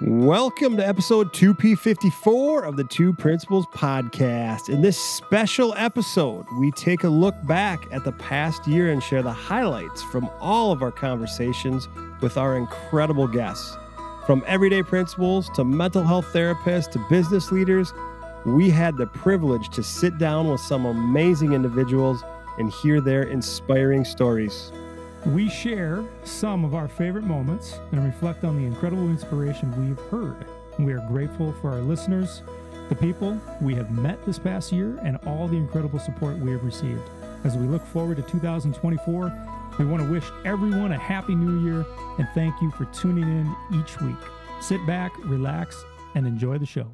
Welcome to episode 2P54 of the Two Principals Podcast. In this special episode, we take a look back at the past year and share the highlights from all of our conversations with our incredible guests. From everyday principals to mental health therapists to business leaders, we had the privilege to sit down with some amazing individuals and hear their inspiring stories. We share some of our favorite moments and reflect on the incredible inspiration we've heard. We are grateful for our listeners, the people we have met this past year, and all the incredible support we have received. As we look forward to 2024, we want to wish everyone a happy new year and thank you for tuning in each week. Sit back, relax, and enjoy the show.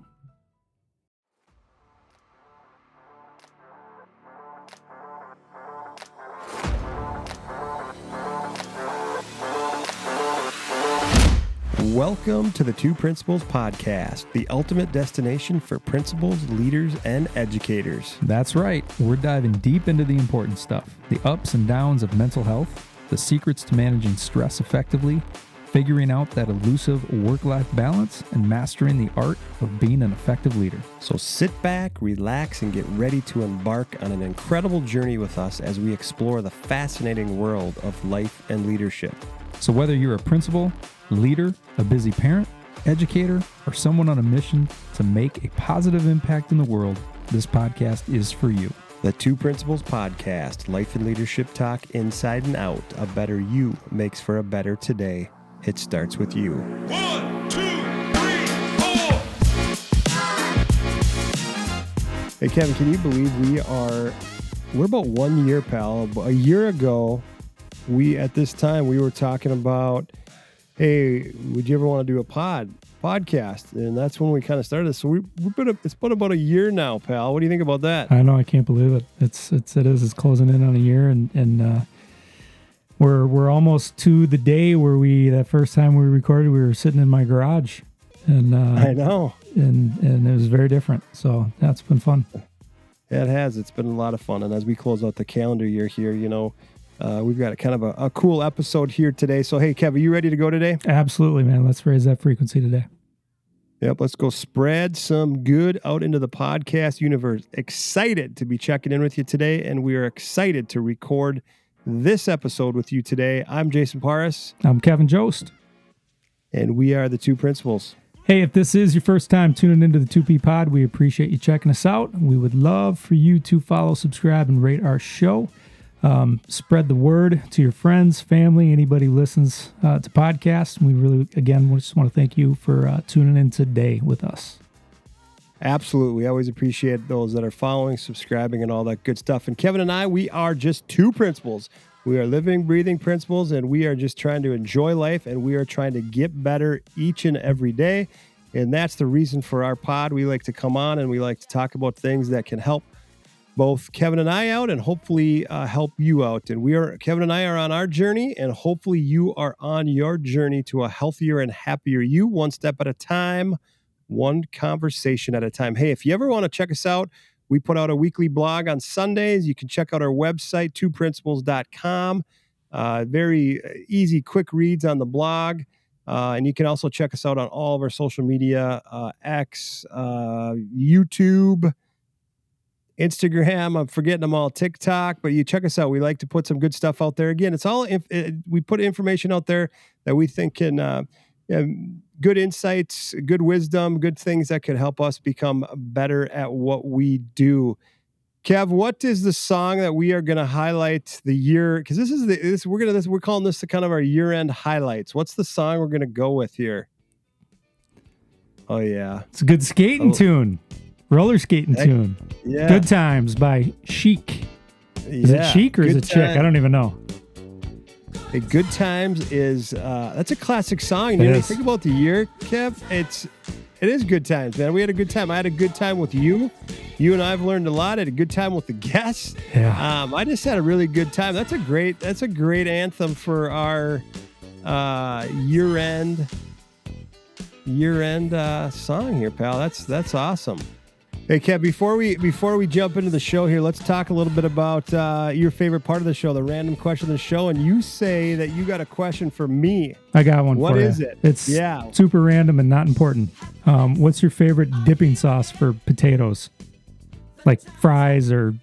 Welcome to the Two Principals Podcast, the ultimate destination for principals, leaders, and educators. That's right. We're diving deep into the important stuff the ups and downs of mental health, the secrets to managing stress effectively, figuring out that elusive work life balance, and mastering the art of being an effective leader. So sit back, relax, and get ready to embark on an incredible journey with us as we explore the fascinating world of life and leadership. So, whether you're a principal, leader, a busy parent, educator, or someone on a mission to make a positive impact in the world, this podcast is for you. The Two Principals Podcast, life and leadership talk inside and out. A better you makes for a better today. It starts with you. One, two, three, four. Hey, Kevin, can you believe we are, we're about one year, pal. A year ago, we, at this time, we were talking about, hey, would you ever want to do a pod, podcast? And that's when we kind of started. So we, we've been, a, it's been about a year now, pal. What do you think about that? I know I can't believe it. It's it's it is it's closing in on a year, and and uh, we're we're almost to the day where we that first time we recorded, we were sitting in my garage, and uh, I know. and and it was very different. So that's been fun. Yeah, it has. It's been a lot of fun. And as we close out the calendar year here, you know, uh, we've got a kind of a, a cool episode here today. So, hey, Kev, are you ready to go today? Absolutely, man. Let's raise that frequency today. Yep, let's go spread some good out into the podcast universe. Excited to be checking in with you today, and we are excited to record this episode with you today. I'm Jason Paris, I'm Kevin Jost. and we are the two principals. Hey, if this is your first time tuning into the 2P Pod, we appreciate you checking us out. We would love for you to follow, subscribe, and rate our show. Um, spread the word to your friends, family, anybody listens uh, to podcasts. We really, again, we just want to thank you for uh, tuning in today with us. Absolutely. I always appreciate those that are following, subscribing, and all that good stuff. And Kevin and I, we are just two principals. We are living, breathing principals, and we are just trying to enjoy life and we are trying to get better each and every day. And that's the reason for our pod. We like to come on and we like to talk about things that can help both Kevin and I out and hopefully uh, help you out. And we are, Kevin and I are on our journey, and hopefully you are on your journey to a healthier and happier you, one step at a time, one conversation at a time. Hey, if you ever want to check us out, we put out a weekly blog on Sundays. You can check out our website, twoprinciples.com. Uh, very easy, quick reads on the blog. Uh, and you can also check us out on all of our social media uh, X, uh, YouTube, Instagram. I'm forgetting them all. TikTok, but you check us out. We like to put some good stuff out there. Again, it's all inf- it, we put information out there that we think can uh, good insights, good wisdom, good things that could help us become better at what we do. Kev, what is the song that we are going to highlight the year? Because this is the this we're gonna this we're calling this the kind of our year end highlights. What's the song we're going to go with here? Oh yeah, It's a good skating Oh. tune, roller skating Heck, tune. yeah, Good Times by Chic. Is yeah. it Chic or is it Chick? I don't even know. Hey, Good Times is uh, that's a classic song. You know, think about the year, Kev. It's it is good times, man. We had a good time. I had a good time with you. You and I've learned a lot. I had a good time with the guests. Yeah. Um, I just had a really good time. That's a great that's a great anthem for our uh, year end year end uh, song here, pal. That's that's awesome. Hey, Kev. Before we before we jump into the show here, let's talk a little bit about uh, your favorite part of the show, the random question of the show. And you say that you got a question for me. I got one What is you. it? It's Yeah. super random and not important. Um, what's your favorite dipping sauce for potatoes? Like fries or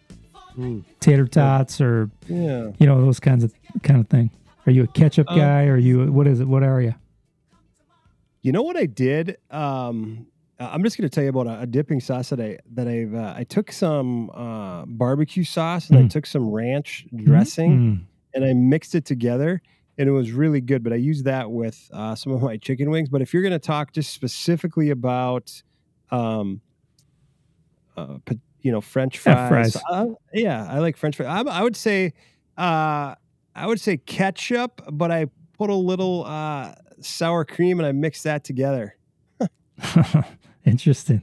Hmm. tater tots or Yeah. you know those kinds of kind of thing. Are you a ketchup Uh, guy? Or are you what is it? What are you? You know what I did? Um, uh, I'm just going to tell you about a, a dipping sauce that I that I've. Uh, I took some uh, barbecue sauce and I Mm. took some ranch dressing Mm. and I mixed it together, and it was really good. But I used that with uh, some of my chicken wings. But if you're going to talk just specifically about, um, uh, you know, French Yeah, fries, fries. uh, yeah, I like French fries. I, I would say, uh, I would say ketchup, but I put a little uh, sour cream and I mixed that together. Interesting.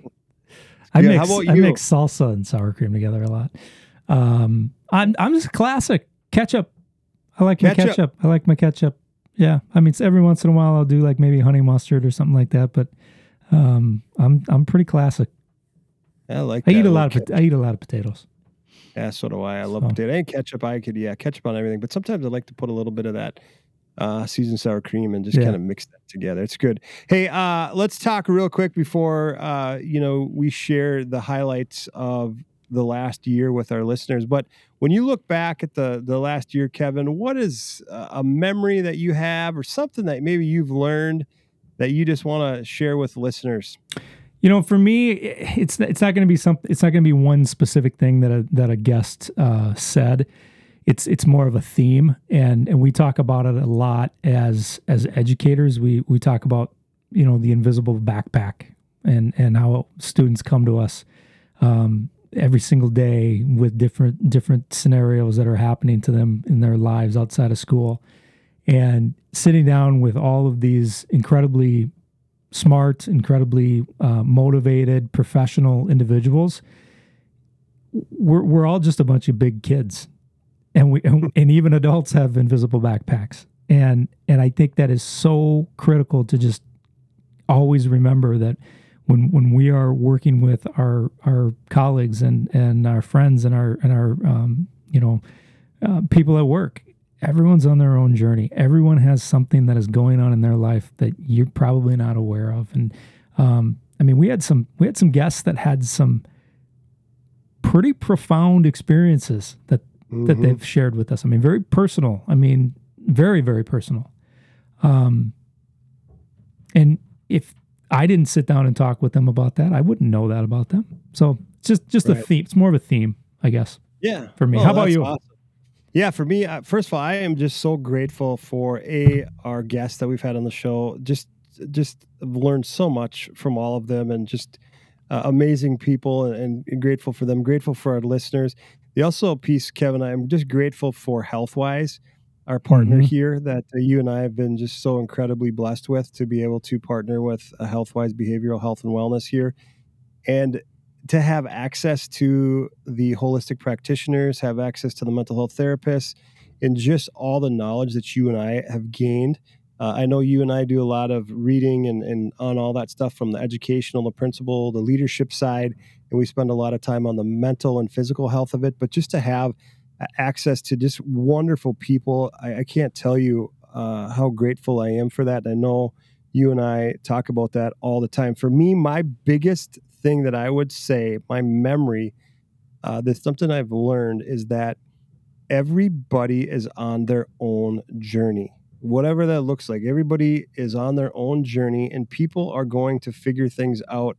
I good. mix I mix salsa and sour cream together a lot. Um, I'm I'm just classic ketchup. I like my Ketchup. ketchup. I like my ketchup. Yeah, I mean, it's every once in a while I'll do like maybe honey mustard or something like that, but um, I'm I'm pretty classic. I like. I eat a love lot of. I eat a lot of potatoes. Yeah, so do I. I love So. potato and ketchup. I could, yeah, ketchup on everything. But sometimes I like to put a little bit of that uh, seasoned sour cream and just Yeah. kind of mix that together. It's good. Hey, uh, let's talk real quick before uh, you know we share the highlights of the last year with our listeners. But when you look back at the the last year, Kevin, what is a memory that you have, or something that maybe you've learned that you just want to share with listeners? You know, for me, it's it's not going to be something. It's not going to be one specific thing that a that a guest uh, said. It's it's more of a theme, and and we talk about it a lot as as educators. We we talk about you know the invisible backpack and and how students come to us um, every single day with different different scenarios that are happening to them in their lives outside of school, and sitting down with all of these incredibly smart, incredibly uh, motivated, professional individuals. We're we're all just a bunch of big kids, and we and, even adults have invisible backpacks, and and I think that is so critical to just always remember that when when we are working with our our colleagues and and our friends and our and our um, you know uh, people at work everyone's on their own journey. Everyone has something that is going on in their life that you're probably not aware of. And um, I mean, we had some we had some guests that had some pretty profound experiences that that Mhm. they've shared with us. I mean, very personal. I mean, very very personal. Um, and if I didn't sit down and talk with them about that, I wouldn't know that about them. So it's just just a theme. It's more of a theme, I guess. Yeah. For me. Well, How about you? awesome. Yeah, for me, uh, first of all, I am just so grateful for a our guests that we've had on the show. Just, just learned so much from all of them, and just uh, amazing people, and, and grateful for them. Grateful for our listeners. The also piece, Kevin, I'm just grateful for HealthWise, our partner Mhm. here that uh, you and I have been just so incredibly blessed with to be able to partner with uh, HealthWise Behavioral Health and Wellness here, and to have access to the holistic practitioners, have access to the mental health therapists, and just all the knowledge that you and I have gained. Uh, I know you and I do a lot of reading and, and on all that stuff from the educational, the principal, the leadership side, and we spend a lot of time on the mental and physical health of it. But just to have access to just wonderful people, I, I can't tell you uh, how grateful I am for that. I know you and I talk about that all the time. For me, my biggest thing that I would say, my memory, uh, something I've learned is that everybody is on their own journey, whatever that looks like. Everybody is on their own journey, and people are going to figure things out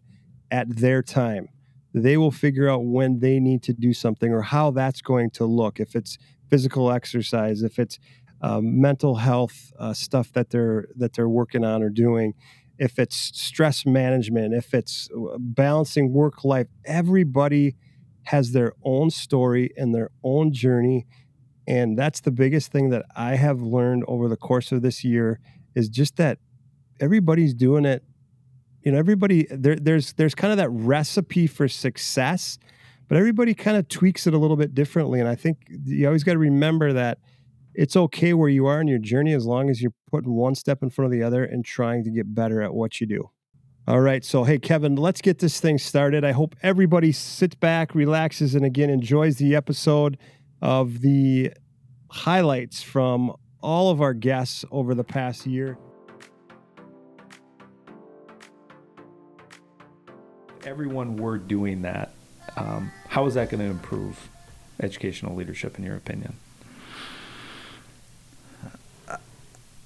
at their time. They will figure out when they need to do something or how that's going to look. If it's physical exercise, if it's um, mental health uh, stuff that they're that they're working on or doing, if it's stress management, if it's uh, balancing work life, everybody has their own story and their own journey. And that's the biggest thing that I have learned over the course of this year is just that everybody's doing it. You know, everybody there, there's there's kind of that recipe for success, but everybody kind of tweaks it a little bit differently. And I think you always got to remember that it's okay where you are in your journey as long as you're putting one step in front of the other and trying to get better at what you do. All right. So, hey, Kevin, let's get this thing started. I hope everybody sits back, relaxes, and again enjoys the episode of the highlights from all of our guests over the past year. Everyone were doing that, um, how is that going to improve educational leadership, in your opinion?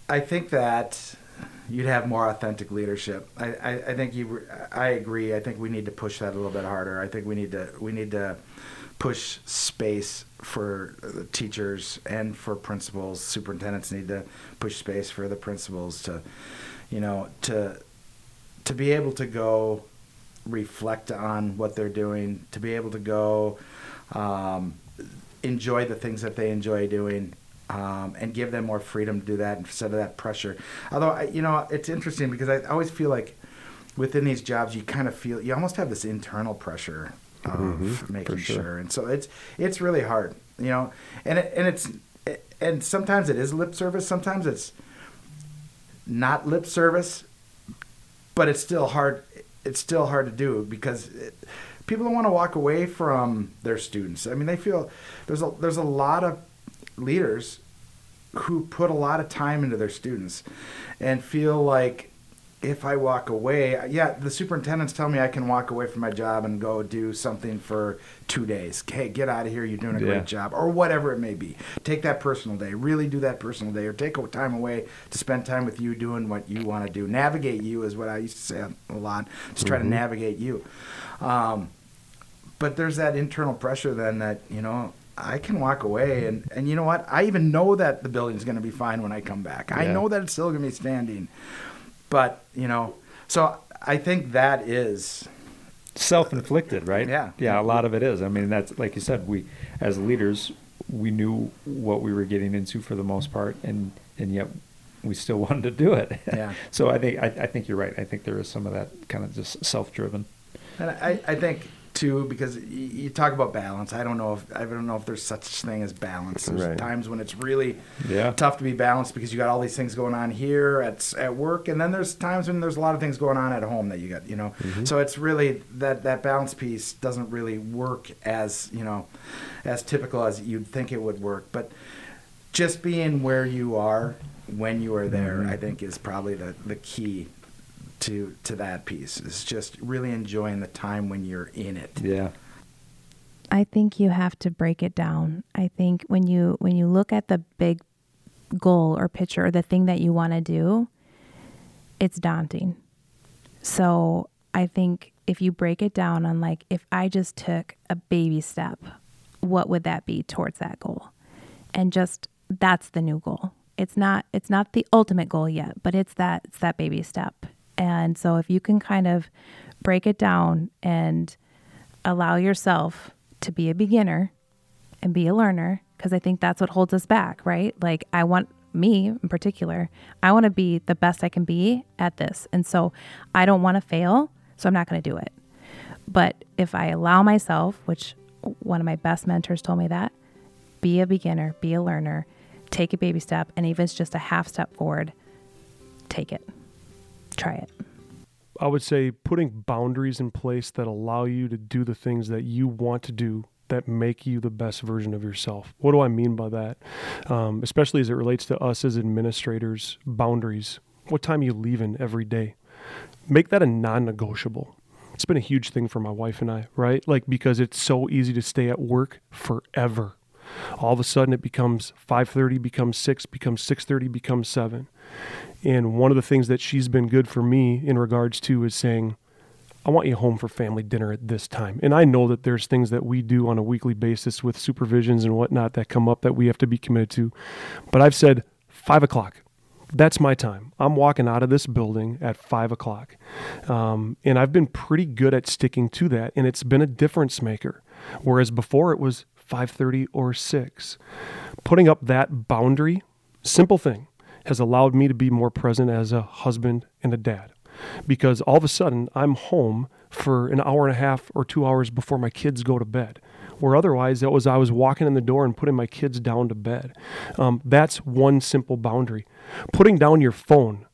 I think that you'd have more authentic leadership. I, I, I think you. I agree. I think we need to push that a little bit harder. I think we need to we need to push space for the teachers and for principals. Superintendents need to push space for the principals to, you know, to to be able to go reflect on what they're doing, to be able to go um, enjoy the things that they enjoy doing. Um, and give them more freedom to do that instead of that pressure. Although, I, you know, it's interesting because I always feel like within these jobs, you kind of feel you almost have this internal pressure of Mm-hmm. making sure. sure. and so it's it's really hard, you know, and it, and it's and sometimes it is lip service, sometimes it's not lip service, but it's still hard. It's still hard to do because it, people don't want to walk away from their students. I mean, they feel there's a there's a lot of leaders who put a lot of time into their students and feel like if I walk away, yeah, the superintendents tell me I can walk away from my job and go do something for two days. Hey, get out of here. You're doing a Yeah. great job, or whatever it may be. Take that personal day. Really do that personal day, or take a time away to spend time with you doing what you want to do. Navigate you is what I used to say a lot. Just try to navigate you. Um, but there's that internal pressure then that you know I can walk away and and you know what I even know that the building's going to be fine when I come back. I know that it's still going to be standing, but you know, so I think that is Self-inflicted, right? Yeah. Yeah, a lot of it is. I mean, that's like you said. We, as leaders, we knew what we were getting into for the most part, and and yet we still wanted to do it. Yeah. so I think I, I think you're right. I think there is some of that kind of just self-driven. And I, I think too because you talk about balance. I don't know if I don't know if there's such thing as balance. There's Right. times when it's really Yeah. tough to be balanced because you got all these things going on here at at work, and then there's times when there's a lot of things going on at home that you got. You know, mm-hmm. so it's really that that balance piece doesn't really work as you know as typical as you'd think it would work, but. Just being where you are when you are there, mm-hmm. I think, is probably the, the key to to that piece. Is just really enjoying the time when you're in it. Yeah. I think you have to break it down. I think when you when you look at the big goal or picture or the thing that you want to do, it's daunting. So, I think if you break it down on like if I just took a baby step, what would that be towards that goal? And just that's the new goal. It's not it's not the ultimate goal yet, but it's that it's that baby step. And so if you can kind of break it down and allow yourself to be a beginner and be a learner because I think that's what holds us back, right? Like I want me in particular, I want to be the best I can be at this. And so I don't want to fail, so I'm not going to do it. But if I allow myself, which one of my best mentors told me that, be a beginner, be a learner, take a baby step, and even if it's just a half step forward, take it. Try it. I would say putting boundaries in place that allow you to do the things that you want to do that make you the best version of yourself. What do I mean by that? Um, especially as it relates to us as administrators, boundaries. What time are you leaving every day? Make that a non negotiable. It's been a huge thing for my wife and I, right? Like, because it's so easy to stay at work forever. All of a sudden it becomes 5:30 becomes 6 becomes 6:30 becomes 7. And one of the things that she's been good for me in regards to is saying, I want you home for family dinner at this time. And I know that there's things that we do on a weekly basis with supervisions and whatnot that come up that we have to be committed to. But I've said five o'clock. That's my time. I'm walking out of this building at five o'clock. Um, and I've been pretty good at sticking to that. And it's been a difference maker. Whereas before it was 5:30 or 6. Putting up that boundary, simple thing, has allowed me to be more present as a husband and a dad. Because all of a sudden I'm home for an hour and a half or 2 hours before my kids go to bed. Where otherwise that was I was walking in the door and putting my kids down to bed. Um, that's one simple boundary. Putting down your phone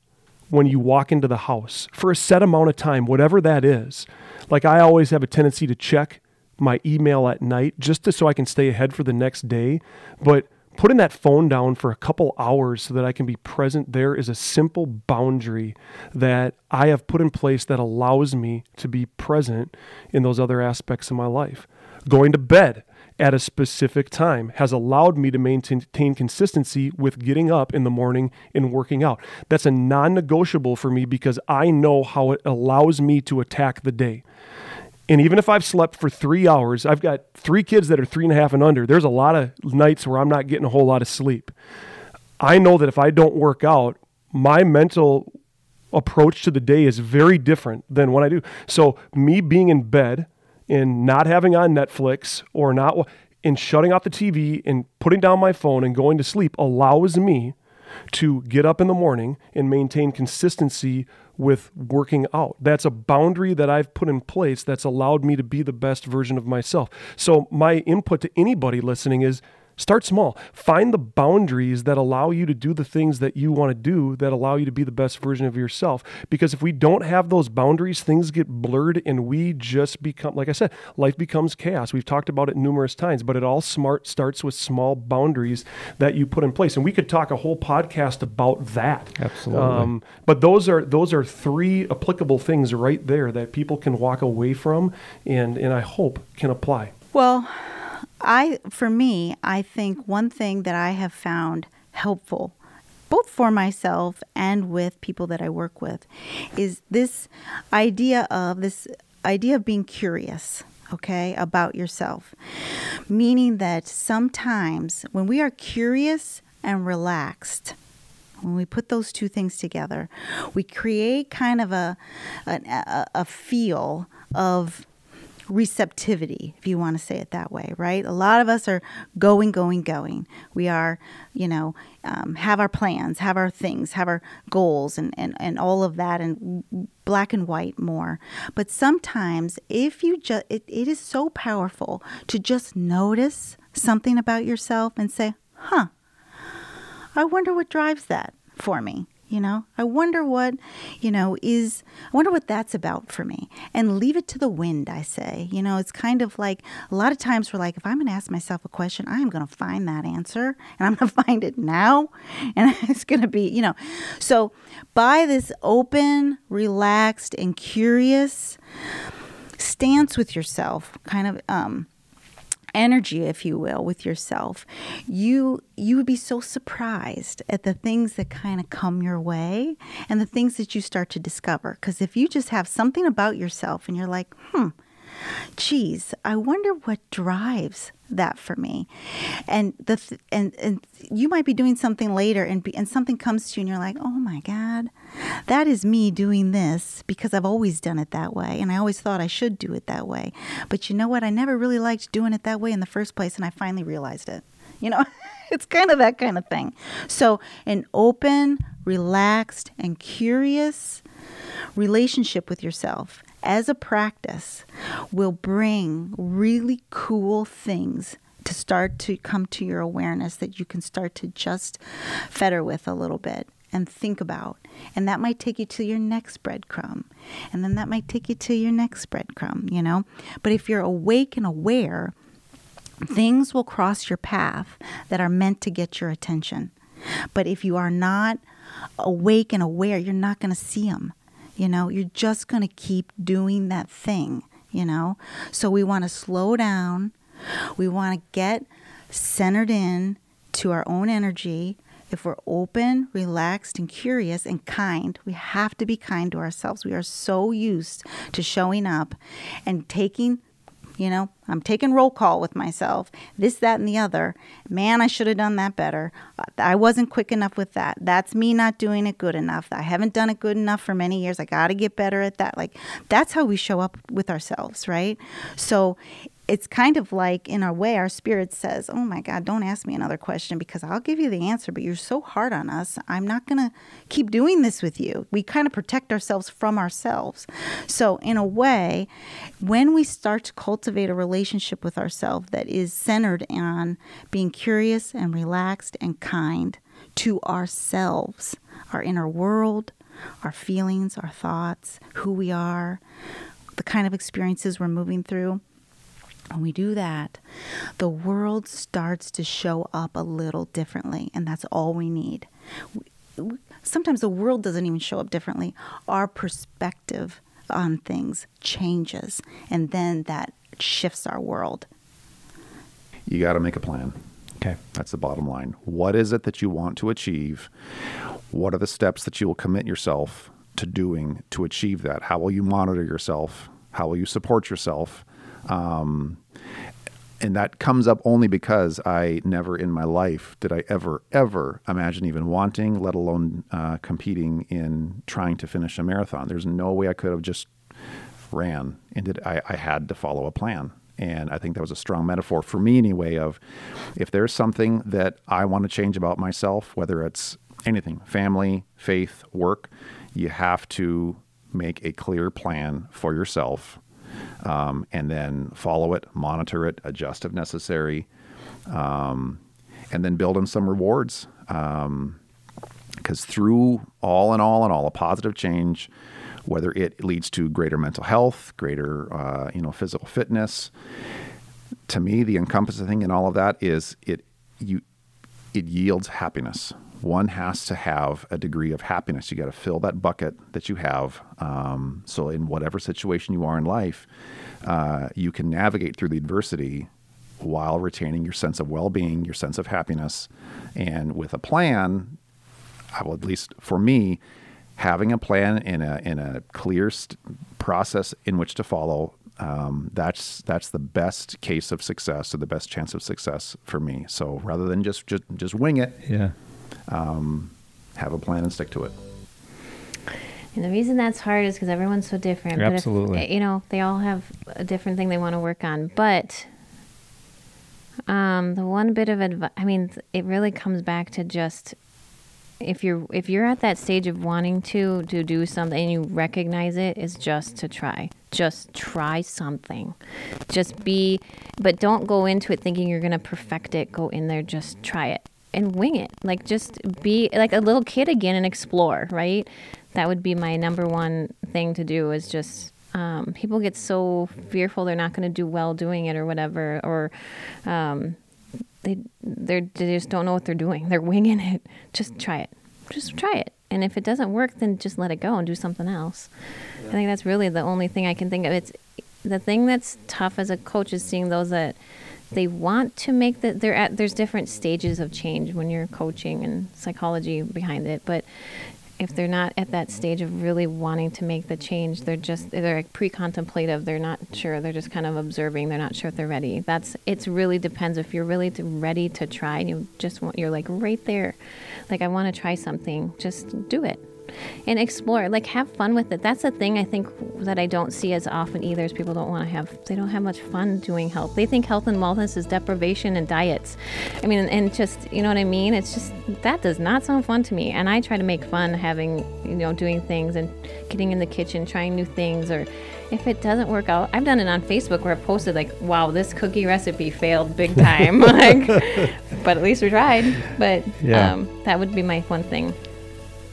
when you walk into the house for a set amount of time, whatever that is. Like I always have a tendency to check my email at night just to, so I can stay ahead for the next day. But putting that phone down for a couple hours so that I can be present there is a simple boundary that I have put in place that allows me to be present in those other aspects of my life. Going to bed at a specific time has allowed me to maintain consistency with getting up in the morning and working out. That's a non negotiable for me because I know how it allows me to attack the day. And even if I've slept for three hours, I've got three kids that are three and a half and under. There's a lot of nights where I'm not getting a whole lot of sleep. I know that if I don't work out, my mental approach to the day is very different than what I do. So, me being in bed and not having on Netflix or not, in shutting off the TV and putting down my phone and going to sleep allows me to get up in the morning and maintain consistency with working out. That's a boundary that I've put in place that's allowed me to be the best version of myself. So, my input to anybody listening is Start small. Find the boundaries that allow you to do the things that you want to do, that allow you to be the best version of yourself. Because if we don't have those boundaries, things get blurred and we just become, like I said, life becomes chaos. We've talked about it numerous times, but it all smart starts with small boundaries that you put in place. And we could talk a whole podcast about that. Absolutely. Um, but those are those are three applicable things right there that people can walk away from and, and I hope can apply. Well, I, for me, I think one thing that I have found helpful, both for myself and with people that I work with, is this idea of this idea of being curious okay, about yourself. Meaning that sometimes when we are curious and relaxed, when we put those two things together, we create kind of a, a, a feel of receptivity, if you want to say it that way, right? A lot of us are going, going, going. We are, you know, um, have our plans, have our things, have our goals, and, and, and all of that, and black and white more. But sometimes, if you just, it, it is so powerful to just notice something about yourself and say, huh, I wonder what drives that for me you know? I wonder what you know is i wonder what that's about for me. And leave it to the wind i say. You know it's kind of like a lot of times we're like if i'm going to ask myself a question i'm going to find that answer and i'm going to find it now and it's going to be you know. So by this open relaxed and curious stance with yourself kind of um energy if you will with yourself you you would be so surprised at the things that kind of come your way and the things that you start to discover. Because if you just have something about yourself and you're like hmm geez i wonder what drives that for me. And the th- and and you might be doing something later and be, and something comes to you and you're like oh my god that is me doing this because I've always done it that way and I always thought I should do it that way. But you know what? I never really liked doing it that way in the first place and I finally realized it. You know it's kind of that kind of thing. So an open relaxed and curious relationship with yourself as a practice will bring really cool things to start to come to your awareness that you can start to just fetter with a little bit and think about. And that might take you to your next breadcrumb. And then that might take you to your next breadcrumb, you know? But if you're awake and aware, things will cross your path that are meant to get your attention. But if you are not awake and aware, you're not going to see them. You know, you're just going to keep doing that thing, you know? So we want to slow down. We want to get centered in to our own energy. If we're open, relaxed, and curious and kind, we have to be kind to ourselves. We are so used to showing up and taking you know, I'm taking roll call with myself, this, that, and the other. Man, I should have done that better. Uh, I wasn't quick enough with that. That's me not doing it good enough. I haven't done it good enough for many years. I got to get better at that. Like, that's how we show up with ourselves, right? So it's kind of like in a way our spirit says oh my god don't ask me another question because i'll give you the answer but you're so hard on us i'm not going to keep doing this with you we kind of protect ourselves from ourselves so in a way when we start to cultivate a relationship with ourselves that is centered on being curious and relaxed and kind to ourselves our inner world our feelings, our thoughts, who we are, the kind of experiences we're moving through. When we do that, the world starts to show up a little differently, and that's all we need. Sometimes the world doesn't even show up differently. Our perspective on things changes, and then that shifts our world. You got to make a plan. Okay. That's the bottom line. What is it that you want to achieve? What are the steps that you will commit yourself to doing to achieve that? How will you monitor yourself? How will you support yourself? Um, and that comes up only because I never in my life did I ever, ever imagine even wanting, let alone uh, competing in trying to finish a marathon. There's no way I could have just ran. And did, I, I had to follow a plan. And I think that was a strong metaphor for me, anyway, of if there's something that I want to change about myself, whether it's anything family, faith, work you have to make a clear plan for yourself um, and then follow it, monitor it, adjust if necessary, um, and then build in some rewards. Because um, through all and all and all, a positive change, whether it leads to greater mental health, greater uh, you know physical fitness, to me, the encompassing thing in all of that is it you it yields happiness one has to have a degree of happiness. You got to fill that bucket that you have. Um, so, in whatever situation you are in life, uh, you can navigate through the adversity while retaining your sense of well being, your sense of happiness. And with a plan, I will, at least for me, having a plan in a, in a clear st- process in which to follow. Um, that's that's the best case of success or the best chance of success for me. So rather than just just just wing it, Yeah. Um, have a plan and stick to it. And the reason that's hard is because everyone's so different. But if- Absolutely. you know, they all have a different thing they want to work on. But um, the one bit of advice, I mean, it really comes back to just if you're if you're at that stage of wanting to to do something and you recognize it is just to try just try something just be but don't go into it thinking you're going to perfect it go in there just try it and wing it like just be like a little kid again and explore right that would be my number one thing to do is just um, people get so fearful they're not going to do well doing it or whatever or um, they they just don't know what they're doing. They're winging it. Just try it. Just try it. And if it doesn't work, then just let it go and do something else. I think that's really the only thing I can think of. It's the thing that's tough as a coach is seeing those that they want to make that they're at there's different stages of change when you're coaching and psychology behind it but if they're not at that stage of really wanting to make the change, they're just they're like pre-contemplative. They're not sure. They're just kind of observing. They're not sure if they're ready. That's it's really depends if you're really to, ready to try and you just want you're like right there, like I want to try something. Just do it and explore. Like have fun with it. That's a thing I think that I don't see as often either. Is people don't want to have they don't have much fun doing health. They think health and wellness is deprivation and diets. I mean, and just you know what I mean. It's just that does not sound fun to me. And I try to make fun having you know doing things and getting in the kitchen, trying new things or. If it doesn't work out, I've done it on Facebook where I've posted like, "Wow, this cookie recipe failed big time." like, but at least we tried. But Yeah. um, that would be my one thing.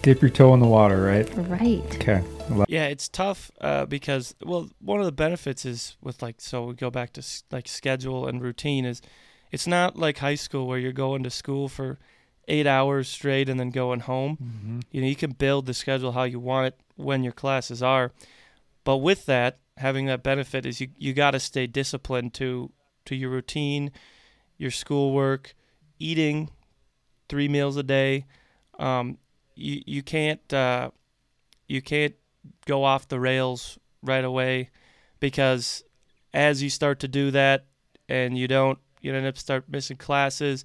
Dip your toe in the water, right? Right. Okay. Yeah, it's tough uh, because well, one of the benefits is with like so we go back to s- like schedule and routine is it's not like high school where you're going to school for eight hours straight and then going home. You know, you can build the schedule how you want it when your classes are, but with that, having that benefit is you you got to stay disciplined to to your routine, your schoolwork, eating three meals a day. Um, you you can't uh, you can't go off the rails right away because as you start to do that and you don't you end up start missing classes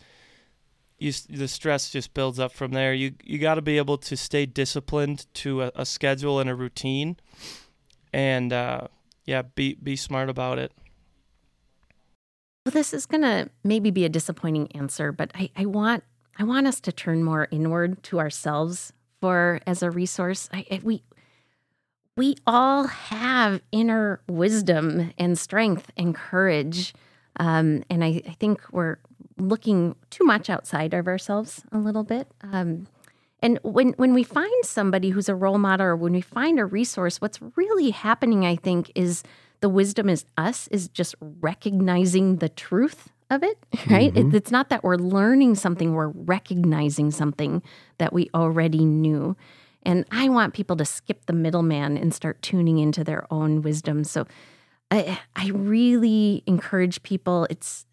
you the stress just builds up from there. You you got to be able to stay disciplined to a, a schedule and a routine and uh, yeah be be smart about it. Well, this is going to maybe be a disappointing answer, but I, I want I want us to turn more inward to ourselves for as a resource. I, we we all have inner wisdom and strength and courage, um, and I, I think we're looking too much outside of ourselves a little bit. Um, And when when we find somebody who's a role model or when we find a resource, what's really happening, I think, is the wisdom is us is just recognizing the truth of it, right? It, it's not that we're learning something, we're recognizing something that we already knew. And I want people to skip the middleman and start tuning into their own wisdom. So I, I really encourage people. It's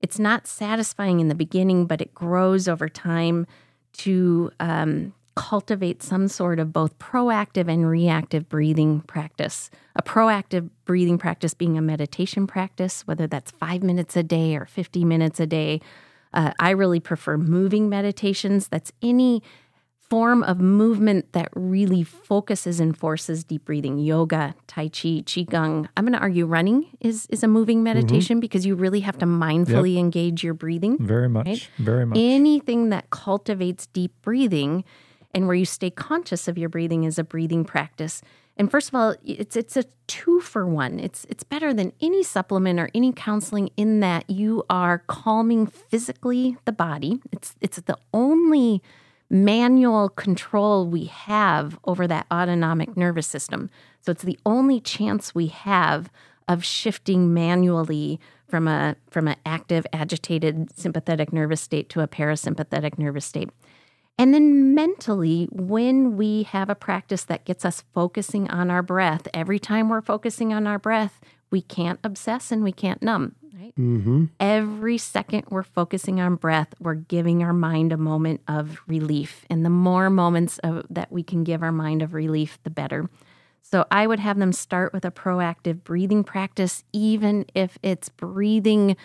it's not satisfying in the beginning, but it grows over time to um, cultivate some sort of both proactive and reactive breathing practice. A proactive breathing practice being a meditation practice, whether that's five minutes a day or 50 minutes a day. Uh, I really prefer moving meditations. That's any form of movement that really focuses and forces deep breathing yoga tai chi qigong i'm going to argue running is is a moving meditation because you really have to mindfully engage your breathing Very much. Right? Very much. anything that cultivates deep breathing and where you stay conscious of your breathing is a breathing practice and first of all it's it's a two for one it's it's better than any supplement or any counseling in that you are calming physically the body it's it's the only manual control we have over that autonomic nervous system. So it's the only chance we have of shifting manually from a from an active agitated sympathetic nervous state to a parasympathetic nervous state. And then mentally, when we have a practice that gets us focusing on our breath, every time we're focusing on our breath, we can't obsess and we can't numb, right? Mm-hmm. Every second we're focusing on breath, we're giving our mind a moment of relief. And the more moments of, that we can give our mind of relief, the better. So I would have them start with a proactive breathing practice, even if it's breathing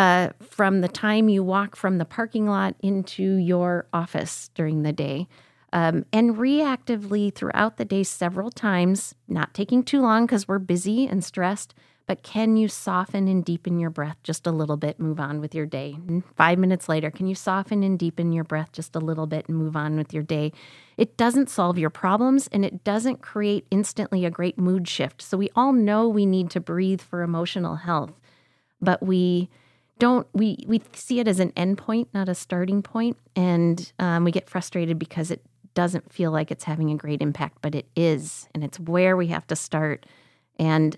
uh, from the time you walk from the parking lot into your office during the day. Um, and reactively throughout the day several times, not taking too long because we're busy and stressed, but can you soften and deepen your breath just a little bit, move on with your day? And five minutes later, can you soften and deepen your breath just a little bit and move on with your day? It doesn't solve your problems and it doesn't create instantly a great mood shift. So we all know we need to breathe for emotional health, but we don't we we see it as an endpoint, not a starting point, and um, we get frustrated because it doesn't feel like it's having a great impact, but it is, and it's where we have to start. And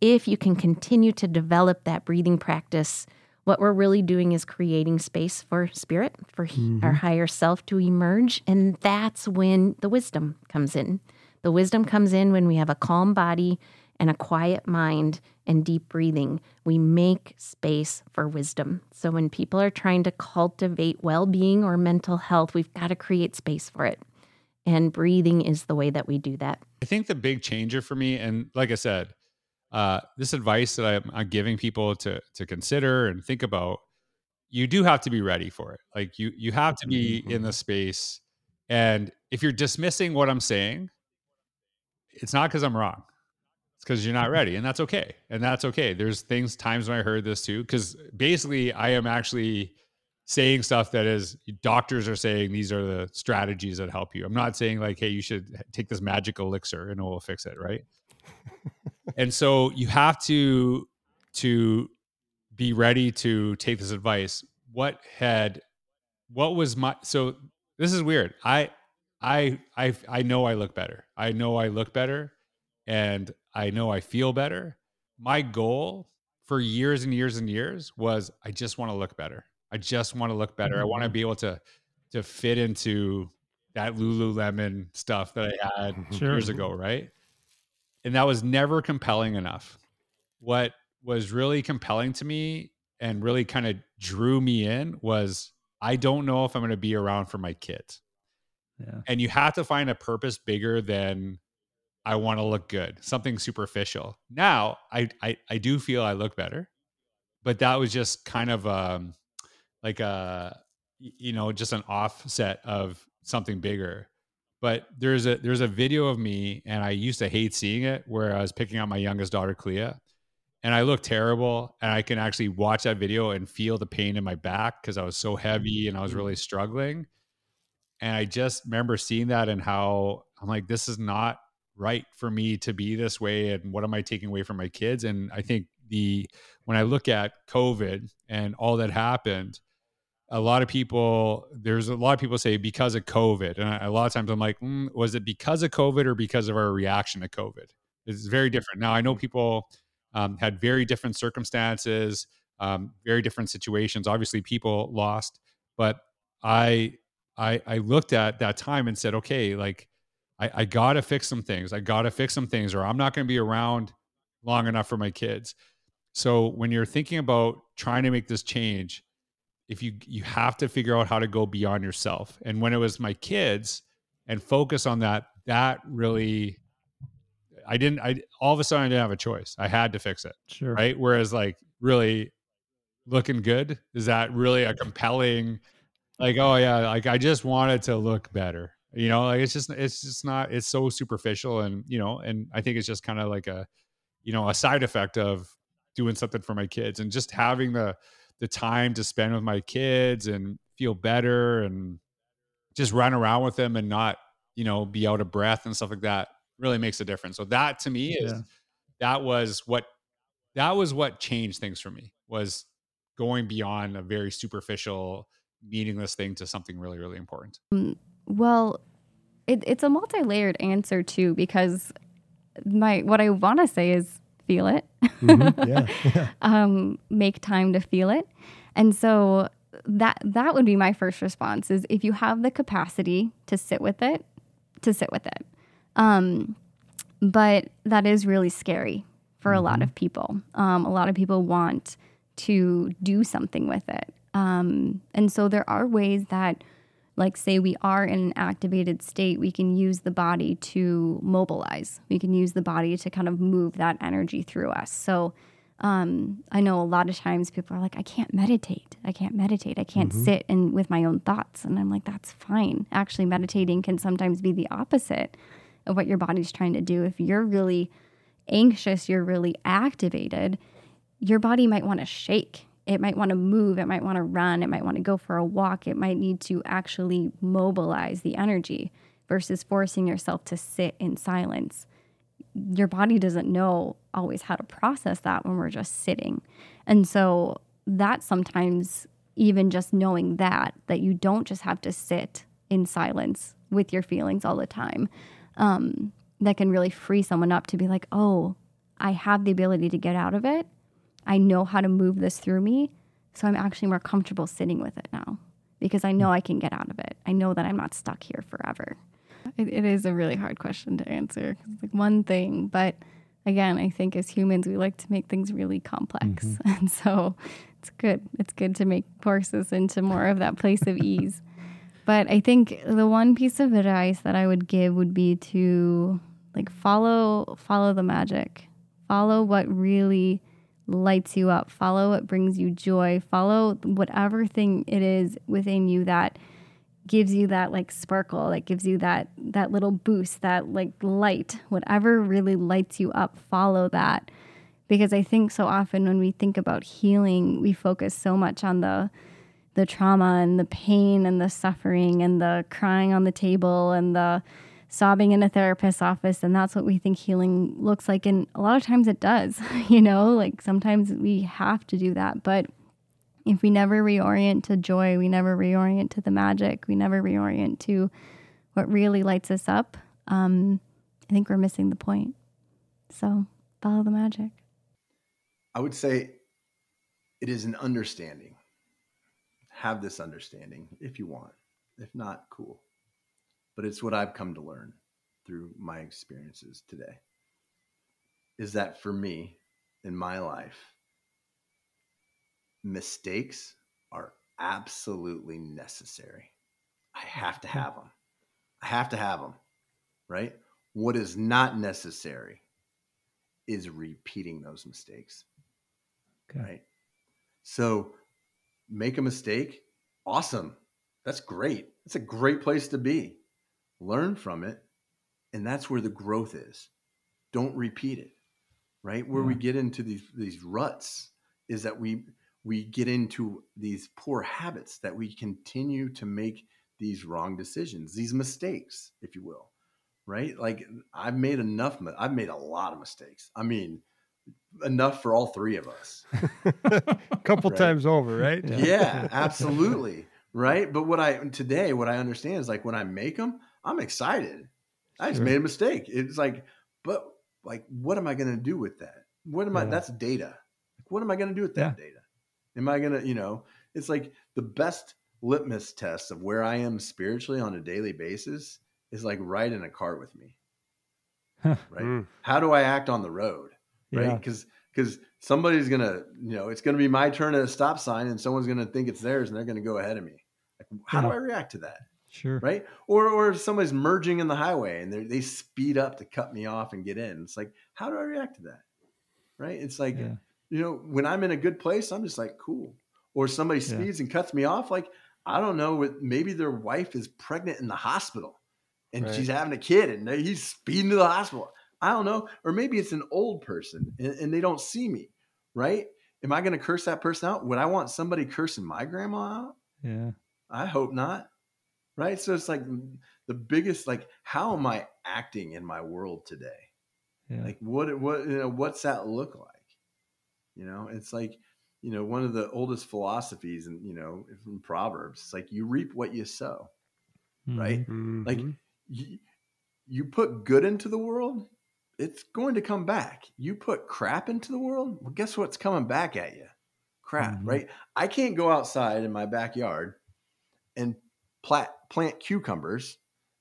if you can continue to develop that breathing practice, what we're really doing is creating space for spirit, for our higher self to emerge. And that's when the wisdom comes in. The wisdom comes in when we have a calm body and a quiet mind and deep breathing. We make space for wisdom. So when people are trying to cultivate well being or mental health, we've got to create space for it. And breathing is the way that we do that. I think the big changer for me, and like I said, uh, this advice that I'm, I'm giving people to to consider and think about, you do have to be ready for it. Like you you have to be in the space, and if you're dismissing what I'm saying, it's not because I'm wrong. It's because you're not ready, and that's okay. And that's okay. There's things times when I heard this too, because basically I am actually saying stuff that is doctors are saying these are the strategies that help you. I'm not saying like, hey, you should take this magic elixir and it will fix it, right? and so you have to to be ready to take this advice. What had what was my so this is weird. I I I I know I look better. I know I look better and I know I feel better. My goal for years and years and years was I just want to look better. I just want to look better. I want to mm-hmm. be able to to fit into that Lululemon stuff that I had Sure. years ago, right? And that was never compelling enough. What was really compelling to me and really kind of drew me in was I don't know if I'm going to be around for my kids. Yeah. And you have to find a purpose bigger than I want to look good, something superficial. Now, I, I I do feel I look better, but that was just kind of um like uh, a, you know just an offset of something bigger. But there's a there's a video of me, and I used to hate seeing it, where I was picking out my youngest daughter, Clea, and I look terrible, and I can actually watch that video and feel the pain in my back because I was so heavy mm-hmm. and I was really mm-hmm. struggling. And I just remember seeing that and how I'm like, this is not right for me to be this way. And what am I taking away from my kids? And I think the when I look at COVID and all that happened, a lot of people there's a lot of people say because of covid and I, a lot of times i'm like mm, was it because of covid or because of our reaction to covid it's very different now i know people um, had very different circumstances um, very different situations obviously people lost but i i i looked at that time and said okay like i, I gotta fix some things i gotta fix some things or i'm not going to be around long enough for my kids. So when you're thinking about trying to make this change if you you have to figure out how to go beyond yourself. And when it was my kids and focus on that that really i didn't i all of a sudden i didn't have a choice. I had to fix it Sure. right? Whereas like really looking good is that really a compelling like oh yeah like i just wanted to look better you know like it's just it's just not it's so superficial and you know and i think it's just kind of like a you know a side effect of doing something for my kids and just having the the time to spend with my kids and feel better and just run around with them and not you know be out of breath and stuff like that really makes a difference. So that to me is Yeah. that was what that was what changed things for me was going beyond a very superficial meaningless thing to something really really important mm. Well, it, it's a multi-layered answer too because my what I want to say is feel it. Mhm. Yeah. Yeah. um, make time to feel it, and so that that would be my first response is if you have the capacity to sit with it, to sit with it. Um, but that is really scary for a lot of people. Um, a lot of people want to do something with it. Um, and so there are ways that, like, say we are in an activated state, we can use the body to mobilize. We can use the body to kind of move that energy through us. So um, I know a lot of times people are like, I can't meditate. I can't meditate. I can't Mhm. sit and with my own thoughts. And I'm like, that's fine. Actually, meditating can sometimes be the opposite of what your body's trying to do. If you're really anxious, you're really activated, your body might want to shake. It might want to move. It might want to run. It might want to go for a walk. It might need to actually mobilize the energy versus forcing yourself to sit in silence. Your body doesn't know always how to process that when we're just sitting. And so that sometimes even just knowing that that you don't just have to sit in silence with your feelings all the time um, that can really free someone up to be like oh i have the ability to get out of it i know how to move this through me so i'm actually more comfortable sitting with it now because i know i can get out of it. I know that i'm not stuck here forever. It, it is a really hard question to answer. it's like one thing but again i think as humans we like to make things really complex. Mm-hmm. And so it's good it's good to make force into more of that place of ease. But i think the one piece of advice that i would give would be to like follow follow the magic. Follow what really lights you up. Follow what brings you joy. Follow whatever thing it is within you that gives you that like sparkle that gives you that that little boost that like light. Whatever really lights you up follow that. Because i think so often when we think about healing we focus so much on the the trauma and the pain and the suffering and the crying on the table and the sobbing in a therapist's office and that's what we think healing looks like and a lot of times it does you know like sometimes we have to do that but if we never reorient to joy we never reorient to the magic we never reorient to what really lights us up um, i think we're missing the point so follow the magic I would say it is an understanding. Have this understanding if you want. If not, cool. But it's what I've come to learn through my experiences today. Is that for me in my life, mistakes are absolutely necessary. I have to have them. I have to have them, right? What is not necessary is repeating those mistakes. Right. So make a mistake. Awesome. That's great. That's a great place to be. Learn from it. And that's where the growth is. Don't repeat it. Right. Where we get into these these ruts is that we we get into these poor habits that we continue to make these wrong decisions, these mistakes, if you will. Right? Like I've made enough I've made a lot of mistakes. I mean, enough for all three of us. A couple Right. times over, right? Yeah, absolutely. Right. But what I today, what I understand is like when I make them, I'm excited. I just Sure. made a mistake. It's like, but like, what am I going to do with that? What am I? That's data. What am I going to do with that data? Am I going to, you know, it's like the best litmus test of where I am spiritually on a daily basis is like ride in a car with me. Right. Mm. How do I act on the road? Right. Yeah. Because because somebody's gonna, you know, it's gonna be my turn at a stop sign, and someone's gonna think it's theirs, and they're gonna go ahead of me. Like, how do I react to that? Sure. Right? Or or if somebody's merging in the highway and they they speed up to cut me off and get in. It's like, how do I react to that? Right? It's like, Yeah. you know, when I'm in a good place, I'm just like, cool. Or somebody Yeah. speeds and cuts me off, like, I don't know, maybe their wife is pregnant in the hospital and Right. she's having a kid and he's speeding to the hospital. I don't know. Or maybe it's an old person and, and they don't see me, right? Am I going to curse that person out? Would I want somebody cursing my grandma out? Yeah. I hope not. Right. So it's like the biggest, like, how am I acting in my world today? Yeah. Like, what, what, you know, what's that look like? You know, it's like, you know, one of the oldest philosophies and, you know, from Proverbs, it's like you reap what you sow, right? Mm-hmm. Like you, you put good into the world, it's going to come back. You put crap into the world, well, guess what's coming back at you? Crap, Mhm. right? I can't go outside in my backyard and plant, plant cucumbers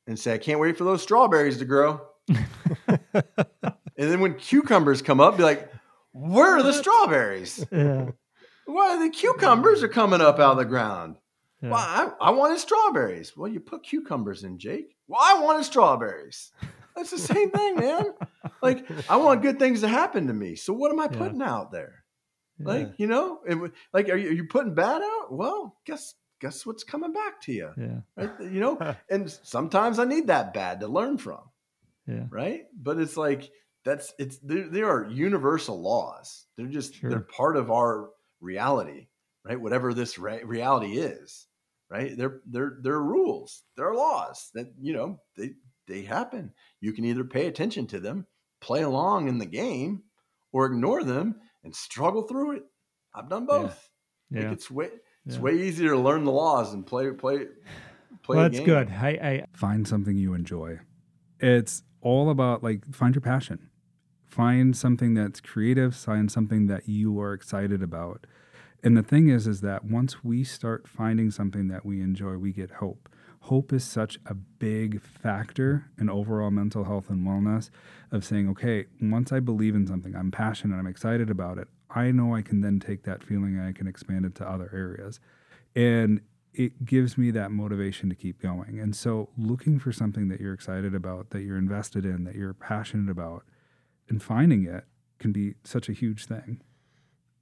and say, I can't wait for those strawberries to grow. and then when cucumbers come up, be like, where are the strawberries? Yeah. Why the cucumbers are coming up out of the ground? Yeah. Well, I, I wanted strawberries. Well, you put cucumbers in, Jake. Well, I wanted strawberries. That's the same thing, man. Like, I want good things to happen to me. So what am I Yeah. putting out there? Yeah. Like, you know, it, like, are you, are you putting bad out? Well, guess guess what's coming back to you, Yeah. right? You know, and sometimes I need that bad to learn from, Yeah. right? But it's like that's it's there, there are universal laws. They're just Sure. they're part of our reality, right? Whatever this re- reality is, right? They're they're they're rules, they're laws that you know they they happen. You can either pay attention to them, play along in the game, or ignore them and struggle through it. I've done both. Like, Yeah. it's way it's Yeah. way easier to learn the laws and play play play. Well, that's good. I, I find something you enjoy. It's all about like find your passion. Find something that's creative, find something that you are excited about. And the thing is is that once we start finding something that we enjoy, we get hope. Hope is such a big factor in overall mental health and wellness of saying, okay, once I believe in something, I'm passionate, I'm excited about it, I know I can then take that feeling and I can expand it to other areas. And it gives me that motivation to keep going. And so, looking for something that you're excited about, that you're invested in, that you're passionate about, and finding it can be such a huge thing.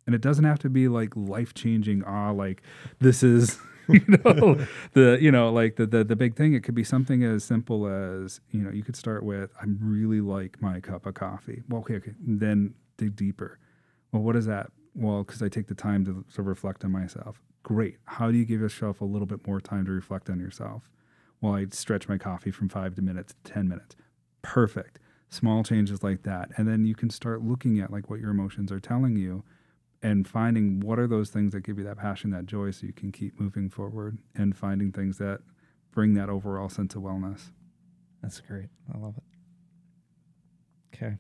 And it doesn't have to be like life changing. Ah, like this is, you know, the you know like the, the the big thing. It could be something as simple as you know you could start with I really like my cup of coffee. Well, okay, okay, then dig deeper. Well, what is that? Well, because I take the time to, to reflect on myself. Great. How do you give yourself a little bit more time to reflect on yourself? Well, I stretch my coffee from five to minutes to 10 minutes. Perfect. Small changes like that. And then you can start looking at like what your emotions are telling you and finding what are those things that give you that passion, that joy, so you can keep moving forward and finding things that bring that overall sense of wellness. That's great. I love it. Okay.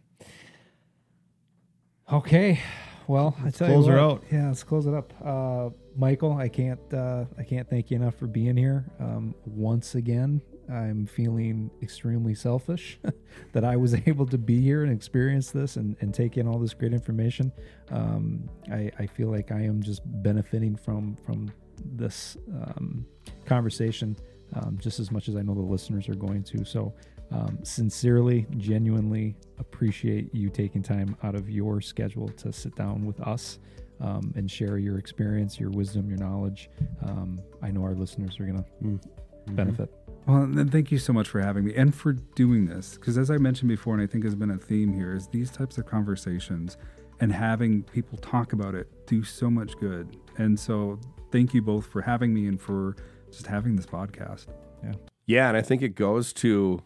Okay. Well, I Let's tell close you her what, out. Yeah, let's close it up. Uh, Michael, I can't uh, I can't thank you enough for being here. Um, once again, I'm feeling extremely selfish that I was able to be here and experience this and, and take in all this great information. Um, I, I feel like I am just benefiting from from this um, conversation um, just as much as I know the listeners are going to. So, um, sincerely, genuinely appreciate you taking time out of your schedule to sit down with us um, and share your experience, your wisdom, your knowledge. Um, I know our listeners are going to benefit. Well, and then thank you so much for having me and for doing this. Because as I mentioned before, and I think has been a theme here, is these types of conversations and having people talk about it do so much good. And so thank you both for having me and for just having this podcast. Yeah. Yeah, and I think it goes to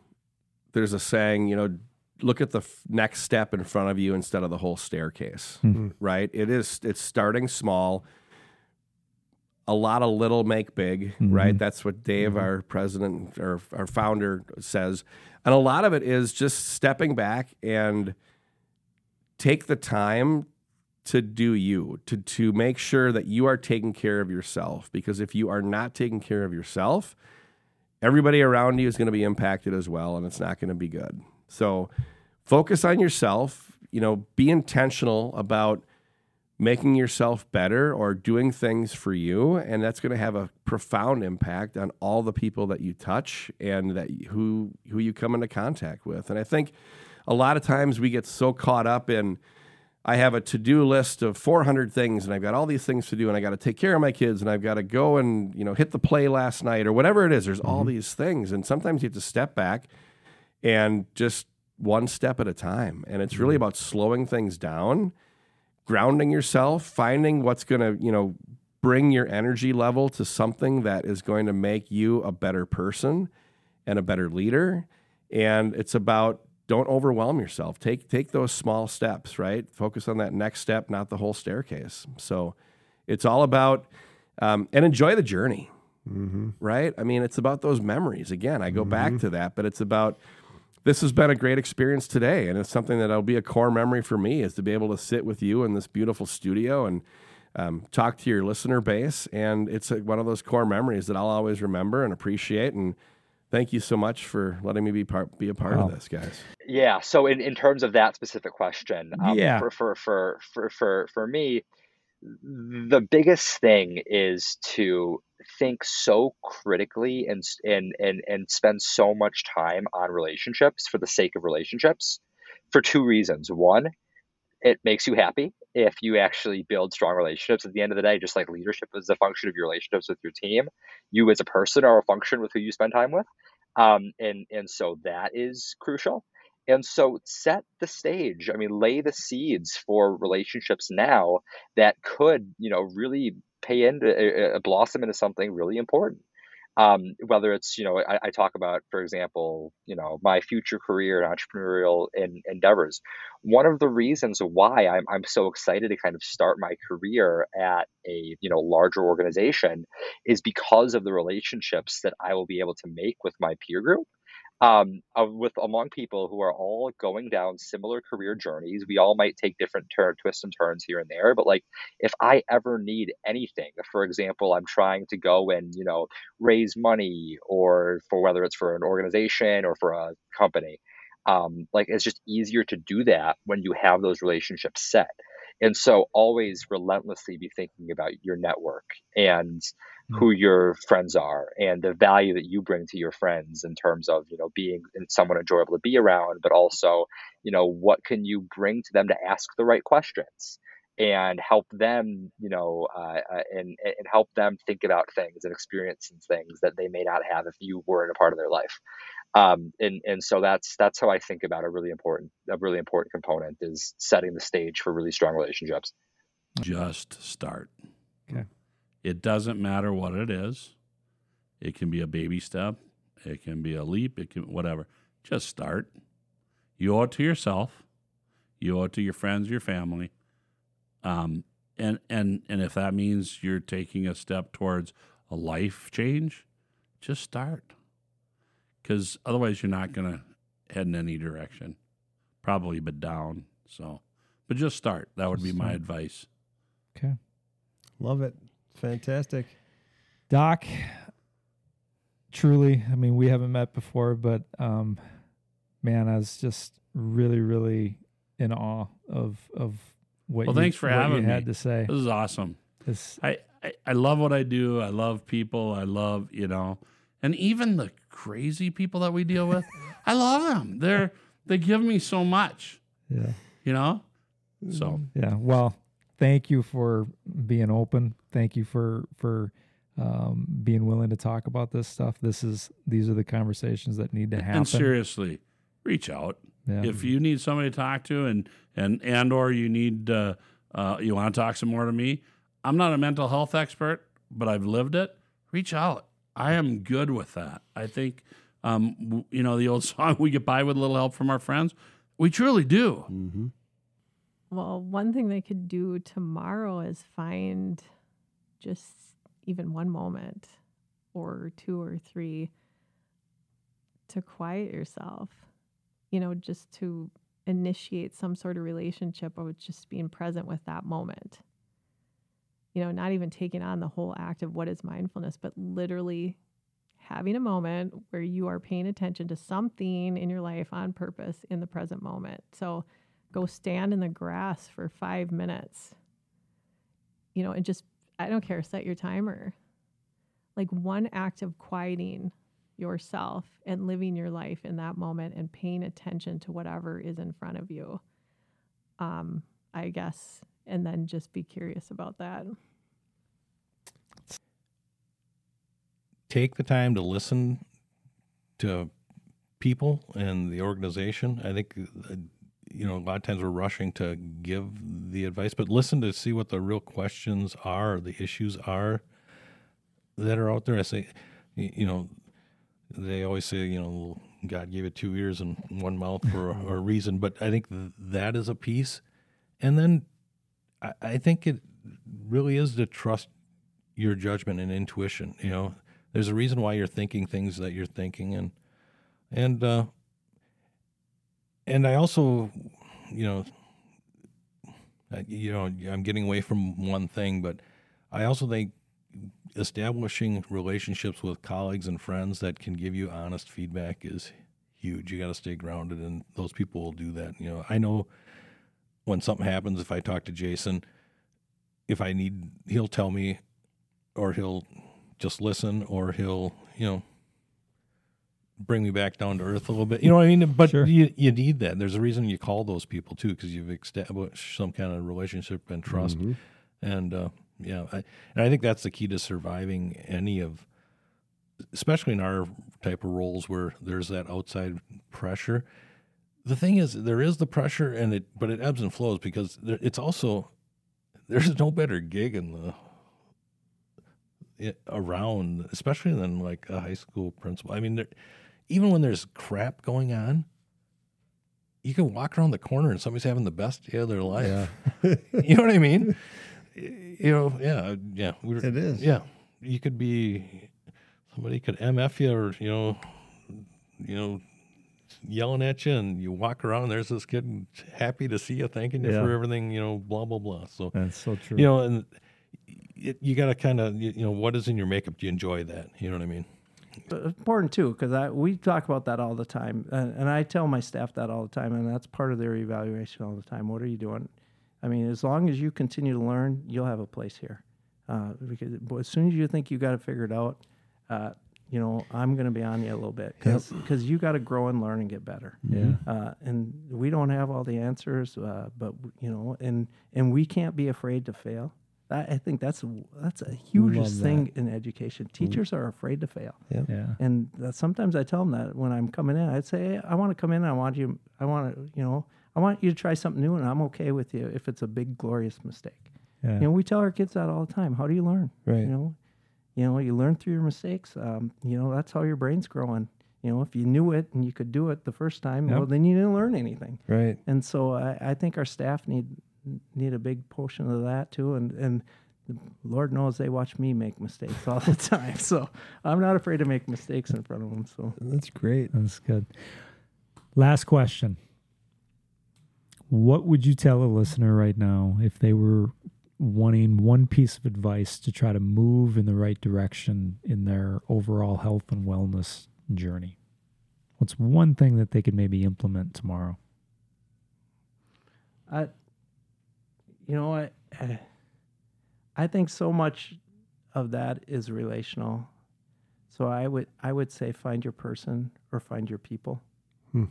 there's a saying, you know, look at the f- next step in front of you instead of the whole staircase. Mm-hmm. Mhm. Right? It is. It's starting small. A lot of little make big, right? Mhm. That's what Dave, our president or our founder, says, and a lot of it is just stepping back and take the time to do you to to make sure that you are taking care of yourself because if you are not taking care of yourself everybody around you is going to be impacted as well and it's not going to be good. So focus on yourself you know be intentional about making yourself better or doing things for you and that's going to have a profound impact on all the people that you touch and that who who you come into contact with. And i think a lot of times we get so caught up in I have a to-do list of 400 things and I've got all these things to do and I got to take care of my kids and I've got to go and, you know, hit the play last night or whatever it is. There's all mm-hmm. these things and sometimes you have to step back and just one step at a time. And it's really mm-hmm. about slowing things down, grounding yourself, finding what's going to, you know, bring your energy level to something that is going to make you a better person and a better leader. And it's about don't overwhelm yourself. Take take those small steps, right? Focus on that next step, not the whole staircase. So it's all about um, and enjoy the journey, right? I mean, it's about those memories. Again, I go back to that, but it's about this has been a great experience today, and it's something that'll be a core memory for me is to be able to sit with you in this beautiful studio and um, talk to your listener base. And it's a, one of those core memories that I'll always remember and appreciate. And thank you so much for letting me be part be a part Wow. of this, guys. Yeah. So in, in terms of that specific question, um, Yeah. for, for, for, for, for, for me, the biggest thing is to think so critically and, and, and, and spend so much time on relationships for the sake of relationships for two reasons. One, it makes you happy if you actually build strong relationships. At the end of the day just like leadership is a function of your relationships with your team you as a person are a function with who you spend time with. Um, and and so that is crucial. And so set the stage. I mean lay the seeds for relationships now that could you know really pay into uh, uh, blossom into something really important um, whether it's you know I, I talk about for example you know my future career and entrepreneurial en- endeavors. One of the reasons why I'm, I'm so excited to kind of start my career at a you know larger organization is because of the relationships that i will be able to make with my peer group um, with among people who are all going down similar career journeys. We all might take different turn, twists and turns here and there, but like if I ever need anything, for example, I'm trying to go and you know raise money, or for whether it's for an organization or for a company, um, like it's just easier to do that when you have those relationships set. And so always relentlessly be thinking about your network and who your friends are and the value that you bring to your friends in terms of, you know, being someone enjoyable to be around, but also, you know, what can you bring to them to ask the right questions and help them, you know, uh, uh, and, and help them think about things and experience things that they may not have if you weren't a part of their life um, and and so that's that's how I think about a really important a really important component is setting the stage for really strong relationships. Just start. Okay. It doesn't matter what it is. It can be a baby step. It can be a leap. It can whatever. Just start. You owe it to yourself. You owe it to your friends, your family. Um, and and and if that means you're taking a step towards a life change, just start. Because otherwise, you're not going to head in any direction. Probably, but down. So, but just start. That would be my advice. Okay. Love it. Fantastic. Doc, truly, I mean, we haven't met before, but um, man, I was just really, really in awe of of what. well, you, thanks for what having you me. had to say. This is awesome. This- I, I I love what I do. I love people. I love you know, and even the crazy people that we deal with. I love them. They're they give me so much. Yeah. You know. So Yeah. Well, thank you for being open. Thank you for for um, being willing to talk about this stuff. This is these are the conversations that need to happen. and seriously, reach out Yeah. if you need somebody to talk to, and and and or you need uh, uh, you want to talk some more to me. I'm not a mental health expert, but I've lived it. Reach out. I am good with that. I think, um, w- you know, the old song "We get by with a little help from our friends." We truly do. Mm-hmm. Well, one thing they could do tomorrow is find just even one moment or two or three to quiet yourself, you know, just to initiate some sort of relationship of just being present with that moment. You know, not even taking on the whole act of what is mindfulness, but literally having a moment where you are paying attention to something in your life on purpose in the present moment. So go stand in the grass for five minutes, you know, and just, I don't care, set your timer. Like one act of quieting yourself and living your life in that moment and paying attention to whatever is in front of you. Um, I guess, and then just be curious about that. take the time to listen to people and the organization. I think, uh, you know, a lot of times we're rushing to give the advice, but listen to see what the real questions are, the issues are that are out there. I say, you know, they always say, you know, God gave it two ears and one mouth for a, a reason, but I think th- that is a piece. And then I, I think it really is to trust your judgment and intuition. You know, there's a reason why you're thinking things that you're thinking, and and uh, and I also, you know, I- you know, I'm getting away from one thing, but I also think establishing relationships with colleagues and friends that can give you honest feedback is huge. You got to stay grounded, and those people will do that. You know, I know when something happens, if I talk to Jason, if I need, he'll tell me, or he'll just listen, or he'll, you know, bring me back down to earth a little bit. You know what I mean? But you, you need that. There's a reason you call those people too, because you've established some kind of relationship and trust. Mhm. And uh, yeah, I, and I think that's the key to surviving any of, especially in our type of roles where there's that outside pressure. The thing is, there is the pressure, and it but it ebbs and flows because there, it's also there's no better gig in the around, especially than like a high school principal. I mean, there, even when there's crap going on, you can walk around the corner and somebody's having the best day of their life. you know what I mean? You know, yeah, uh, yeah. We It is. Yeah, you could be somebody could mf you or you know, you know, yelling at you, and you walk around. And There's this kid happy to see you, thanking you Yeah. for everything. You know, blah blah blah. So That's so true. You know, and it, you got to kind of you, you know what is in your makeup. Do you enjoy that? You know what I mean? But important too because I we talk about that all the time, and, and I tell my staff that all the time, and that's part of their evaluation all the time. What are you doing? I mean, as long as you continue to learn, you'll have a place here. Uh, because but as soon as you think you got it figured out, uh, you know, I'm going to be on you a little bit because you got to grow and learn and get better. Yeah. Uh, and we don't have all the answers, uh, but you know, and and we can't be afraid to fail. That, I think that's that's a hugest thing in education. Teachers are afraid to fail. Yep. Yeah. And that sometimes I tell them that when I'm coming in, I'd say, hey, I want to come in. I want you. I want to, you know, I want you to try something new, and I'm okay with you if it's a big glorious mistake. Yeah. You know, we tell our kids that all the time. How do you learn? Right. You know, you know, you learn through your mistakes. Um, you know, that's how your brain's growing. You know, if you knew it and you could do it the first time, well, then you didn't learn anything. Right. And so I, I think our staff need need a big portion of that too. And and Lord knows they watch me make mistakes all the time. So I'm not afraid to make mistakes in front of them. So That's great. That's good. Last question. What would you tell a listener right now if they were wanting one piece of advice to try to move in the right direction in their overall health and wellness journey? What's one thing that they could maybe implement tomorrow? I, you know, what? I- I think so much of that is relational. So I would I would say find your person or find your people, Hmm.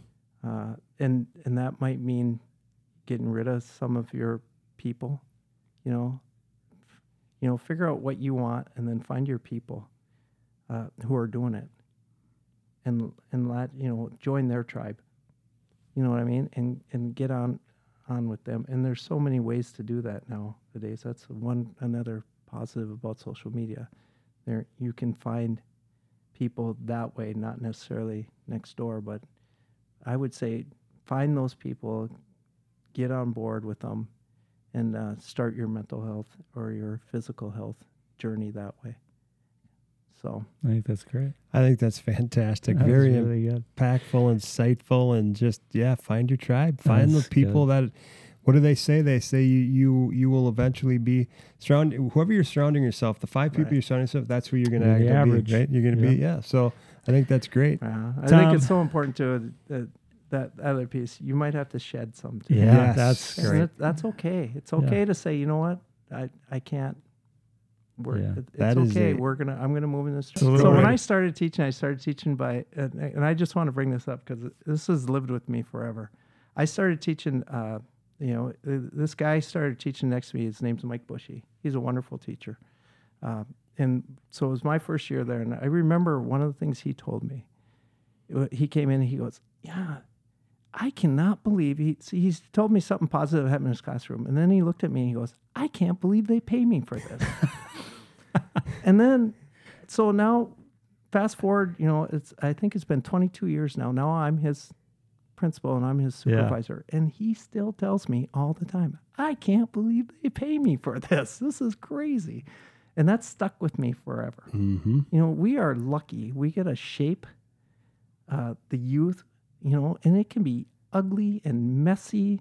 uh, and and that might mean getting rid of some of your people. You know, you know, figure out what you want and then find your people uh, who are doing it, and and let you know join their tribe. You know what I mean? And and get on on with them. And there's so many ways to do that nowadays. That's one another positive about social media. There you can find people that way, not necessarily next door, but I would say find those people, get on board with them, and uh, start your mental health or your physical health journey that way. So I think that's great. I think that's fantastic. That Very really good. impactful, insightful, and just yeah, find your tribe. Find That's the people that. What do they say? They say you you you will eventually be surround whoever you're surrounding yourself. The five people Right. you're surrounding yourself. That's who you're going You're the to average. be. Right? You're going to be yeah. So I think that's great. Yeah, I Tom- think it's so important to that that other piece. You might have to shed some. too. Yeah, Yes. that's great. that- that's okay. It's Yeah. okay to say, you know what, I I can't. We're, Yeah. it- It's okay. We're gonna. I'm gonna move in this. Absolutely. So when I started teaching, I started teaching by, and, and I just want to bring this up because this has lived with me forever. I started teaching. Uh, you know, this guy started teaching next to me. His name's Mike Bushy. He's a wonderful teacher. Uh, and so it was my first year there, and I remember one of the things he told me. He came in and he goes, "Yeah, I cannot believe he." see, He's told me something positive happened in his classroom, and then he looked at me and he goes, "I can't believe they pay me for this." and then, so now, fast forward, you know, it's I think it's been 22 years now. Now I'm his principal and I'm his Yeah. supervisor, and he still tells me all the time, "I can't believe they pay me for this. This is crazy," and that's stuck with me forever. Mm-hmm. You know, we are lucky. We get to shape uh, the youth, you know, and it can be ugly and messy.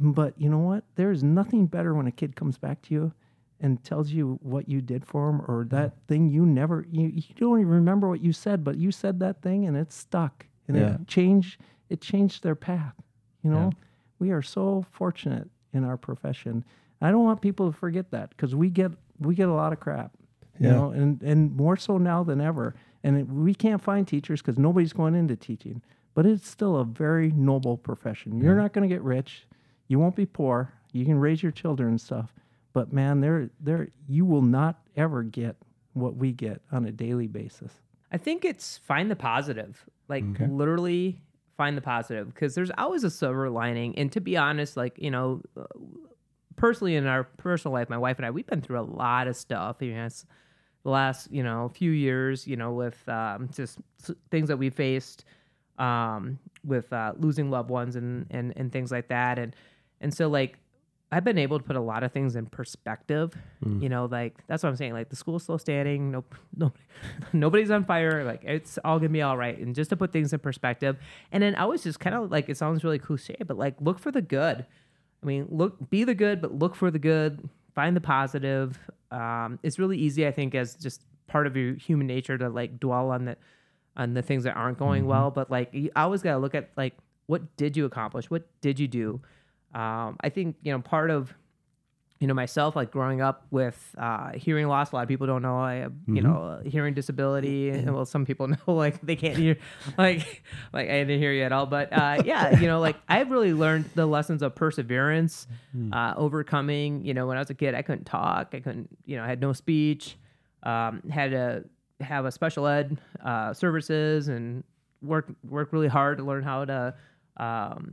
But you know what? There's nothing better when a kid comes back to you and tells you what you did for him or mm. that thing you never, you, you don't even remember what you said, but you said that thing and it stuck and Yeah. it changed, it changed their path. You know, Yeah. we are so fortunate in our profession. I don't want people to forget that because we get, we get a lot of crap you Yeah. know, and, and more so now than ever. And it, we can't find teachers because nobody's going into teaching, but it's still a very noble profession. You're not going to get rich, you won't be poor, you can raise your children and stuff, but man, there, there, you will not ever get what we get on a daily basis. I think it's find the positive. Like Okay. literally find the positive because there's always a silver lining. And to be honest, like, you know, uh, personally in our personal life, my wife and I, we've been through a lot of stuff. You know, the last, you know, few years, you know, with um, just things that we faced um, with uh, losing loved ones and, and, and things like that. And, and so like, I've been able to put a lot of things in perspective. Mm. You know, like that's what I'm saying. Like the school's still standing. Nope, nobody, nobody's on fire. Like it's all gonna be all right. And just to put things in perspective. And then I was just kind of like it sounds really cliche, but like look for the good. I mean, look, be the good, but look for the good. Find the positive. Um, it's really easy, I think, as just part of your human nature to like dwell on the on the things that aren't going well. But like, you always got to look at like what did you accomplish? What did you do? Um, I think you know part of you know myself like growing up with uh, hearing loss. A lot of people don't know I have you Mhm. know a hearing disability. And, well, some people know like they can't hear like like I didn't hear you at all. But uh, yeah, you know like I've really learned the lessons of perseverance, Mm. uh, overcoming. You know when I was a kid, I couldn't talk. I couldn't you know I had no speech. Um, had to have a special ed uh, services and work work really hard to learn how to um,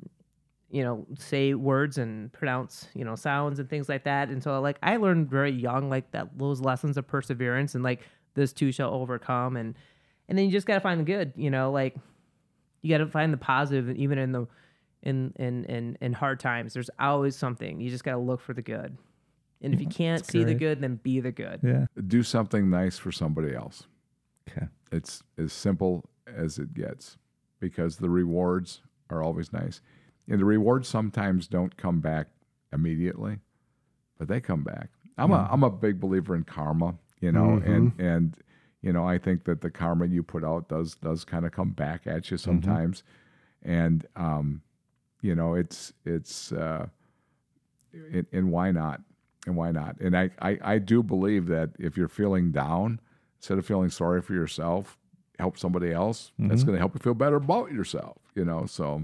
you know say words and pronounce you know sounds and things like that and so like i learned very young like that those lessons of perseverance and like this too shall overcome and and then you just got to find the good you know like you got to find the positive even in the in in in in hard times there's always something you just got to look for the good and if you mm, can't That's see the good then be the good Yeah. Do something nice for somebody else. Okay. It's as simple as it gets because the rewards are always nice. And the rewards sometimes don't come back immediately, but they come back. I'm a Mhm. I'm a big believer in karma, you know, and and you know, I think that the karma you put out does does kind of come back at you sometimes. And um, you know, it's it's uh and, and why not? And why not? And I, I, I do believe that if you're feeling down, instead of feeling sorry for yourself, help somebody else. That's Mhm. going to help you feel better about yourself. You know, so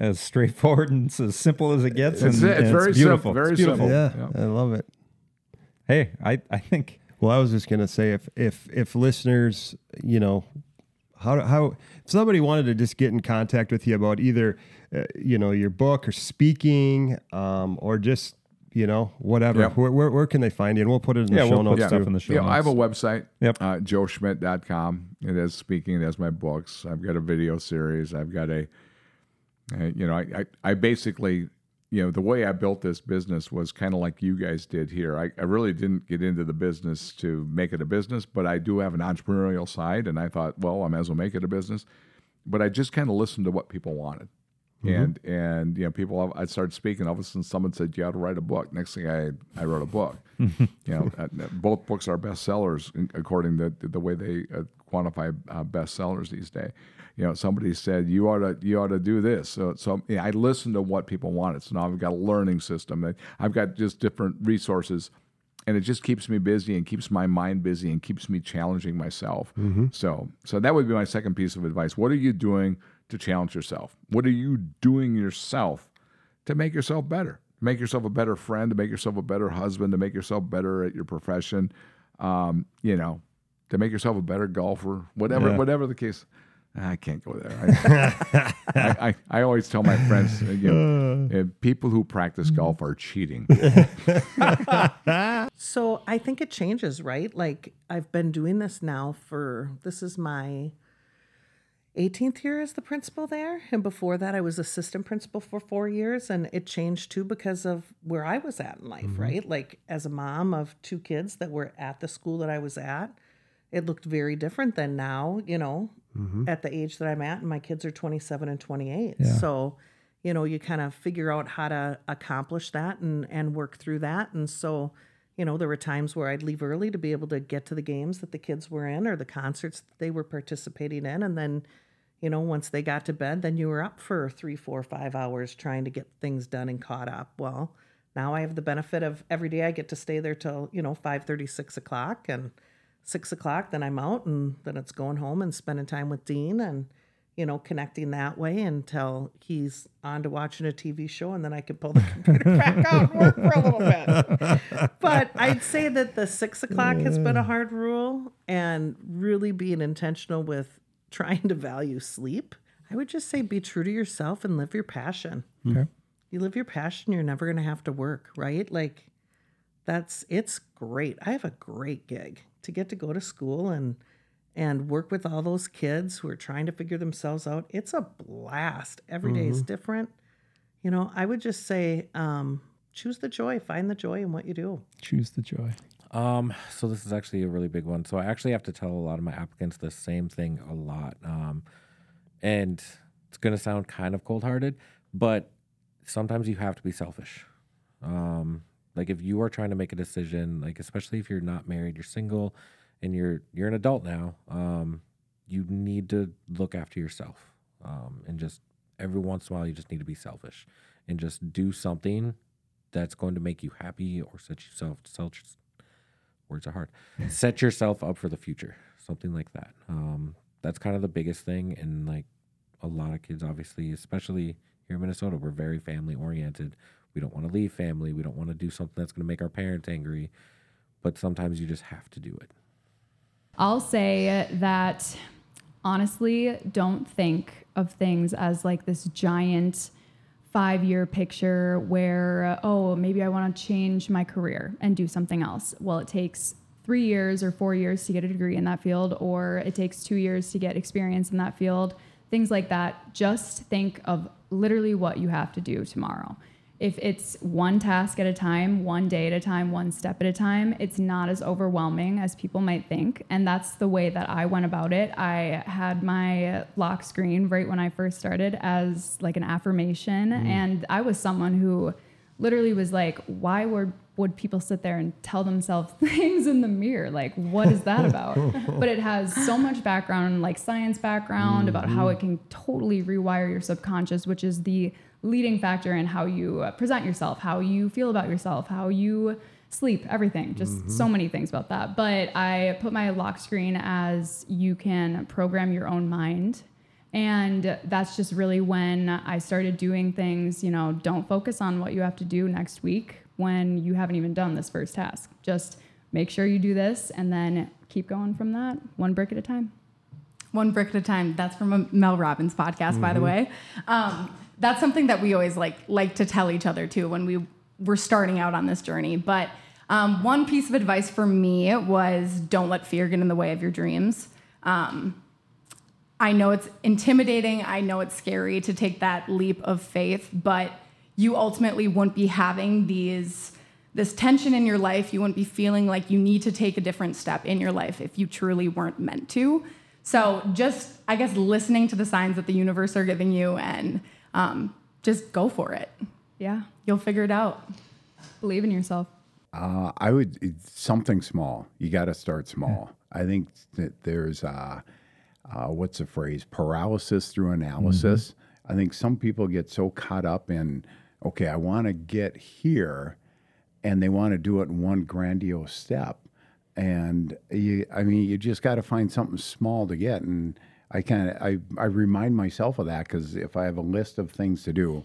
As straightforward and it's as simple as it gets. It's and, it. It's and very it's beautiful. simple, very It's beautiful. simple. Yeah, I love it. Hey, I, I think. Well, I was just gonna say if if if listeners, you know, how how if somebody wanted to just get in contact with you about either, uh, you know, your book or speaking, um, or just you know whatever, Yep. where, where where can they find you? And we'll put it in the Yeah, show we'll put notes. stuff too. in the show yeah, I have a website, Yep. uh, joeschmidt.com. It has speaking, it has my books. I've got a video series. I've got a Uh, you know, I, I, I basically, you know, the way I built this business was kind of like you guys did here. I, I really didn't get into the business to make it a business, but I do have an entrepreneurial side. And I thought, well, I might as well make it a business. But I just kind of listened to what people wanted. Mhm. And, and, you know, people, I started speaking. All of a sudden, someone said, you ought to write a book. Next thing I, I wrote a book. you know, uh, both books are bestsellers in- according to the way they uh, quantify uh, bestsellers these days. You know, somebody said you ought to you ought to do this. So, so yeah, I listen to what people wanted. So now I've got a learning system. I've got just different resources, and it just keeps me busy and keeps my mind busy and keeps me challenging myself. Mhm. So, so that would be my second piece of advice. What are you doing to challenge yourself? What are you doing yourself to make yourself better? Make yourself a better friend, to make yourself a better husband, to make yourself better at your profession. Um, you know, to make yourself a better golfer, whatever, Yeah. whatever the case. I can't go there. I, I, I, I always tell my friends, you know, uh, people who practice golf are cheating. so I think it changes, right? Like I've been doing this now for this is my 18th year as the principal there. And before that, I was assistant principal for four years. And it changed too because of where I was at in life, Mhm. right? Like as a mom of two kids that were at the school that I was at, it looked very different than now, you know, Mhm. at the age that I'm at. And my kids are 27 and 28. Yeah. So, you know, you kind of figure out how to accomplish that and, and work through that. And so, you know, there were times where I'd leave early to be able to get to the games that the kids were in or the concerts that they were participating in. And then, you know, once they got to bed, then you were up for three, four, five hours trying to get things done and caught up. Well, now I have the benefit of every day I get to stay there till, you know, five thirty six o'clock and six o'clock, then I'm out and then it's going home and spending time with Dean and, you know, connecting that way until he's on to watching a TV show and then I can pull the computer back out and work for a little bit. But I'd say that the six o'clock has been a hard rule and really being intentional with trying to value sleep. I would just say be true to yourself and live your passion. Okay. You live your passion, you're never going to have to work, right? Like that's it's great. I have a great gig to get to go to school and and work with all those kids who are trying to figure themselves out. It's a blast. Every day is Mhm. different. You know, I would just say um, choose the joy, find the joy in what you do. Choose the joy. Um, so this is actually a really big one. So I actually have to tell a lot of my applicants the same thing a lot. Um, and it's gonna sound kind of cold hearted, but sometimes you have to be selfish. Um, like if you are trying to make a decision, like especially if you're not married, you're single, and you're you're an adult now, um, you need to look after yourself. Um, and just every once in a while, you just need to be selfish and just do something that's going to make you happy or set yourself self words are hard set yourself up for the future something like that um, that's kind of the biggest thing and like a lot of kids obviously especially here in minnesota we're very family oriented we don't want to leave family we don't want to do something that's going to make our parents angry but sometimes you just have to do it I'll say that honestly, don't think of things as like this giant five year picture where, uh, oh, maybe I want to change my career and do something else. Well, it takes three years or four years to get a degree in that field, or it takes two years to get experience in that field, things like that. Just think of literally what you have to do tomorrow. If it's one task at a time, one day at a time, one step at a time, it's not as overwhelming as people might think. And that's the way that I went about it. I had my lock screen right when I first started as like an affirmation. Mm. And I was someone who literally was like, why would would people sit there and tell themselves things in the mirror? Like, what is that about? but it has so much background, like science background, about how it can totally rewire your subconscious, which is the leading factor in how you uh, present yourself, how you feel about yourself, how you sleep, everything. Just so many things about that. But I put my lock screen as you can program your own mind. And that's just really when I started doing things, you know, don't focus on what you have to do next week when you haven't even done this first task. Just make sure you do this and then keep going from that, one brick at a time. One brick at a time. That's from a Mel Robbins podcast, by the Mhm. way. Um, that's something that we always like like to tell each other too when we were starting out on this journey. But um, one piece of advice for me was don't let fear get in the way of your dreams. Um, I know it's intimidating. I know it's scary to take that leap of faith, but you ultimately won't be having these this tension in your life. You wouldn't be feeling like you need to take a different step in your life if you truly weren't meant to. So just I guess listening to the signs that the universe are giving you and um, just go for it. Yeah. You'll figure it out. Believe in yourself. Uh, I would something small. You got to start small. I think that there's uh, uh, what's the phrase paralysis through analysis. I think some people get so caught up in okay, I want to get here, and they want to do it in one grandiose step. And you, I mean, you just got to find something small to get. And I kind of I, I remind myself of that because if I have a list of things to do,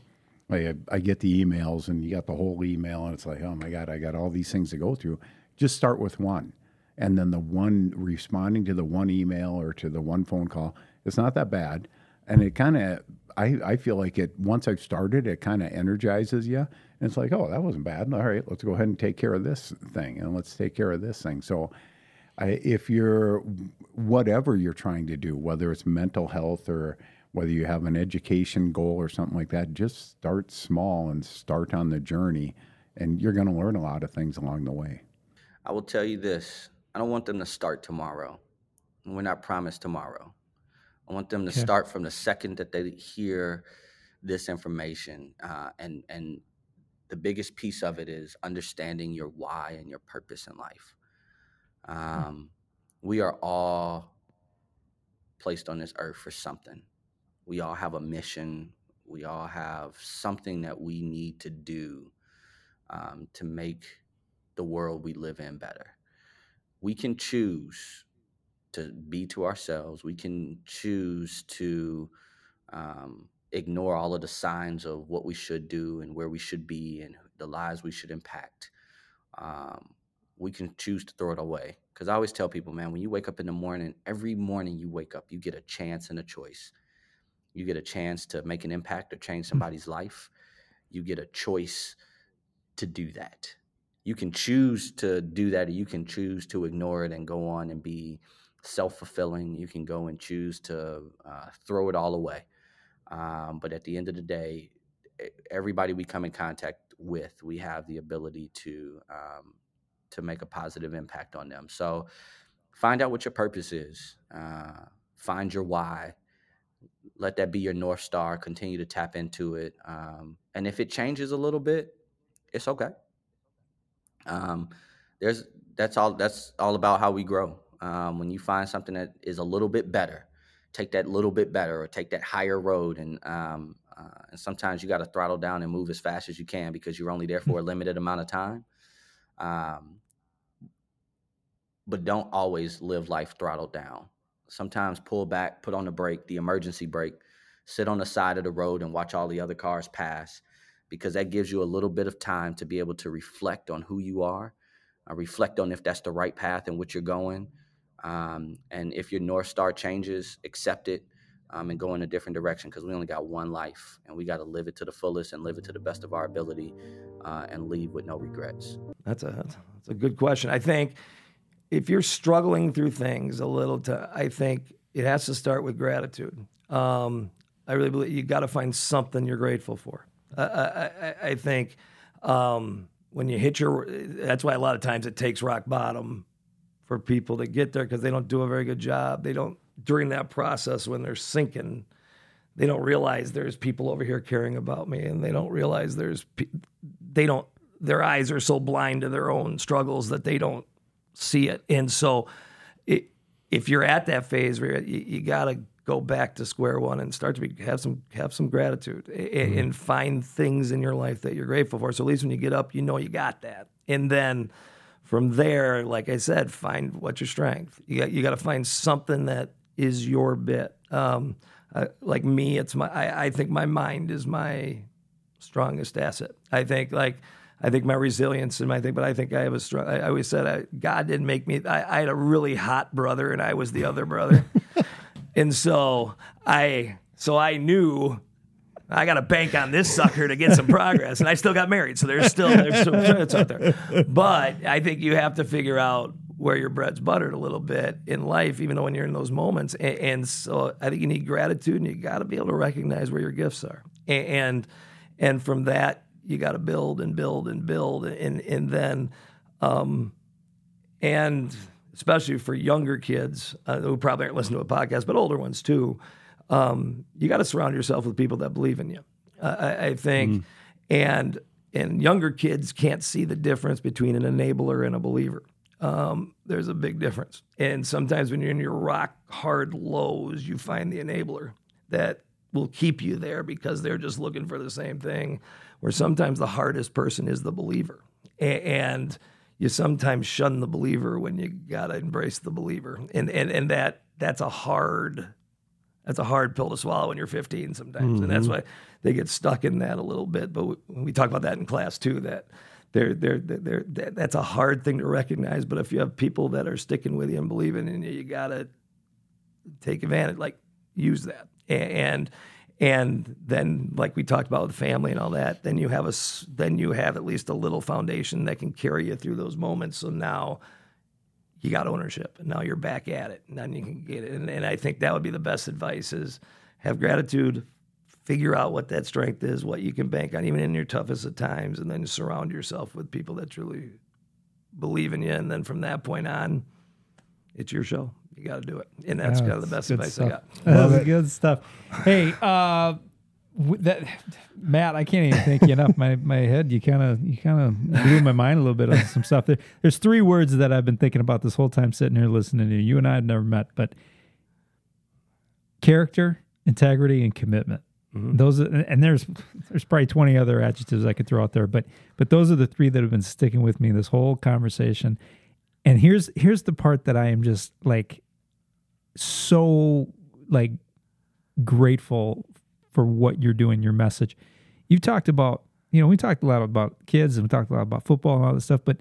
I, I get the emails and you got the whole email and it's like, oh my God, I got all these things to go through. Just start with one. And then the one responding to the one email or to the one phone call, it's not that bad. And it kind of, I, I feel like it, once I've started, it kind of energizes you. And it's like, oh, that wasn't bad. All right, let's go ahead and take care of this thing and let's take care of this thing. So if you're, whatever you're trying to do, whether it's mental health or, whether you have an education goal or something like that, just start small and start on the journey, and you're going to learn a lot of things along the way. I will tell you this I don't want them to start tomorrow. We're not promised tomorrow. I want them to Okay. start from the second that they hear this information. Uh, and, and the biggest piece of it is understanding your why and your purpose in life. Um, we are all placed on this earth for something. We all have a mission. We all have something that we need to do um, to make the world we live in better. We can choose to be to ourselves. We can choose to um, ignore all of the signs of what we should do and where we should be and the lives we should impact. Um, we can choose to throw it away. Because I always tell people, man, when you wake up in the morning, every morning you wake up, you get a chance and a choice. You get a chance to make an impact or change somebody's life. You get a choice to do that. You can choose to do that, or you can choose to ignore it and go on and be self fulfilling. You can go and choose to uh, throw it all away. Um, but at the end of the day, everybody we come in contact with, we have the ability to um, to make a positive impact on them. So find out what your purpose is. Uh, find your why. Let that be your north star. Continue to tap into it. Um, and if it changes a little bit, it's okay. Um, there's that's all. That's all about how we grow. Um, when you find something that is a little bit better, take that little bit better, or take that higher road. And um, uh, and sometimes you got to throttle down and move as fast as you can because you're only there for a limited amount of time. Um, but don't always live life throttled down. Sometimes pull back, put on the brake, the emergency brake, sit on the side of the road and watch all the other cars pass because that gives you a little bit of time to be able to reflect on who you are, uh, reflect on if that's the right path and which you're going. Um, and if your North Star changes, accept it um, and go in a different direction because we only got one life and we got to live it to the fullest and live it to the best of our ability uh, and leave with no regrets. That's a that's a good question. I think if you're struggling through things a little, to I think it has to start with gratitude. Um, I really believe you got to find something you're grateful for. I, I, I- think um, when you hit your, that's why a lot of times it takes rock bottom for people to get there because they don't do a very good job. They don't during that process when they're sinking. They don't realize there's people over here caring about me, and they don't realize there's pe- they don't their eyes are so blind to their own struggles that they don't see it. And so, it, if you're at that phase where you, you got to go back to square one and start to be, have some have some gratitude a- and, find things in your life that you're grateful for. So at least when you get up, you know you got that. And then from there, like I said, find what's your strength. You got you got to find something that is your bit. Um, uh, like me, it's my. I, I think my mind is my strongest asset. I think like I think my resilience and my thing, but I think I have a strong. I, always said I, God didn't make me. I, I had a really hot brother, and I was the other brother, and so I so I knew. I got to bank on this sucker to get some progress, and I still got married, so there's still there's some chance out there. But I think you have to figure out where your bread's buttered a little bit in life, even though when you're in those moments. And, and so I think you need gratitude, and you got to be able to recognize where your gifts are, A- and and from that you got to build and build and build, and and then, um, and especially for younger kids uh, who probably aren't listening to a podcast, but older ones too, um, you got to surround yourself with people that believe in you. Uh, I, I think, and and younger kids can't see the difference between an enabler and a believer. Um, there's a big difference, and sometimes when you're in your rock hard lows, you find the enabler that will keep you there because they're just looking for the same thing. Where sometimes the hardest person is the believer, A- and you sometimes shun the believer when you gotta embrace the believer, and and and that that's a hard that's a hard pill to swallow when you're 15 sometimes, and that's Mhm. why they get stuck in that a little bit. But we, we talk about that in class too. That they're, they're, they're, that- that's a hard thing to recognize. But if you have people that are sticking with you and believing in you, you gotta take advantage, like use that, and and then like we talked about with family and all that, then you have a then you have at least a little foundation that can carry you through those moments. So now you got ownership. And now you're back at it. And then you can get it. And, and i think that would be the best advice is have gratitude figure out what that strength is what you can bank on even in your toughest of times and then surround yourself with people that truly believe in you. And then from that point on it's your show you got to do it and that's Yeah, kind of the best good advice i got stuff. That's good stuff. Hey, uh, w- that Matt, I can't even thank you enough. My my head, you kind of you kind of blew my mind a little bit on some stuff. There, there's three words that I've been thinking about this whole time sitting here listening to you. You and I have never met, but character, integrity, and commitment. Those are, and there's there's probably 20 other adjectives I could throw out there, but but those are the three that have been sticking with me this whole conversation. And here's here's the part that I am just like so like grateful for what you're doing, your message. You've talked about, you know, we talked a lot about kids and we talked a lot about football and all this stuff, but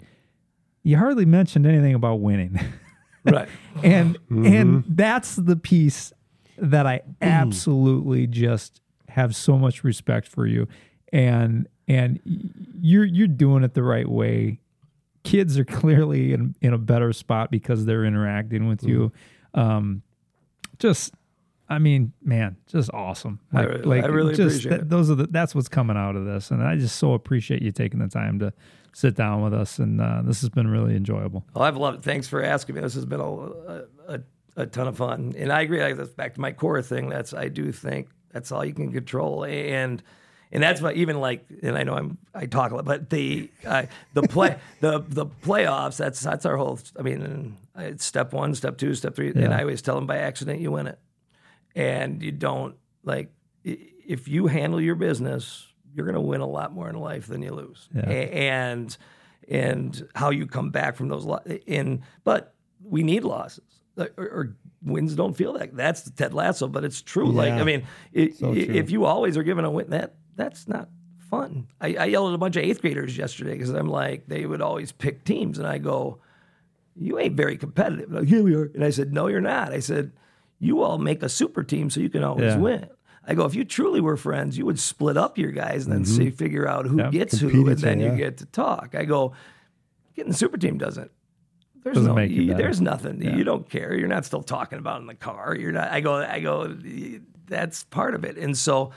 you hardly mentioned anything about winning. right and Mhm. and that's the piece that I absolutely just have so much respect for you and and you're you're doing it the right way kids are clearly in, in a better spot because they're interacting with you um just I mean, man, just awesome. I Like, re- like I really just appreciate it. those are the, that's what's coming out of this, and I just so appreciate you taking the time to sit down with us, and uh, this has been really enjoyable. Well, I've loved it. Thanks for asking me. This has been a, a, a, a ton of fun. And I agree. Like, that's back to my core thing. That's, I do think that's all you can control. And, and that's what even like, and I know I'm, I talk a lot, but the, uh, the play, the, the playoffs, that's, that's our whole, I mean, it's step one, step two, step three. And I always tell them by accident, you win it. And you don't like, if you handle your business, you're going to win a lot more in life than you lose. Yeah. And and how you come back from those lo- in but we need losses or, or wins don't feel that that's Ted Lasso but it's true like I mean i So true. if you always are given a win that that's not fun I, I yelled at a bunch of eighth graders yesterday because I'm like they would always pick teams and I go you ain't very competitive like here we are and I said no you're not I said you all make a super team so you can always Yeah. win I go, if you truly were friends, you would split up your guys and then Mhm. see, figure out who Yep. gets Compete who, and then other, you get to talk. I go, getting the super team doesn't. There's Doesn't no, make you there's nothing. Yeah. You don't care. You're not still talking about in the car. You're not. I go. I go. That's part of it. And so,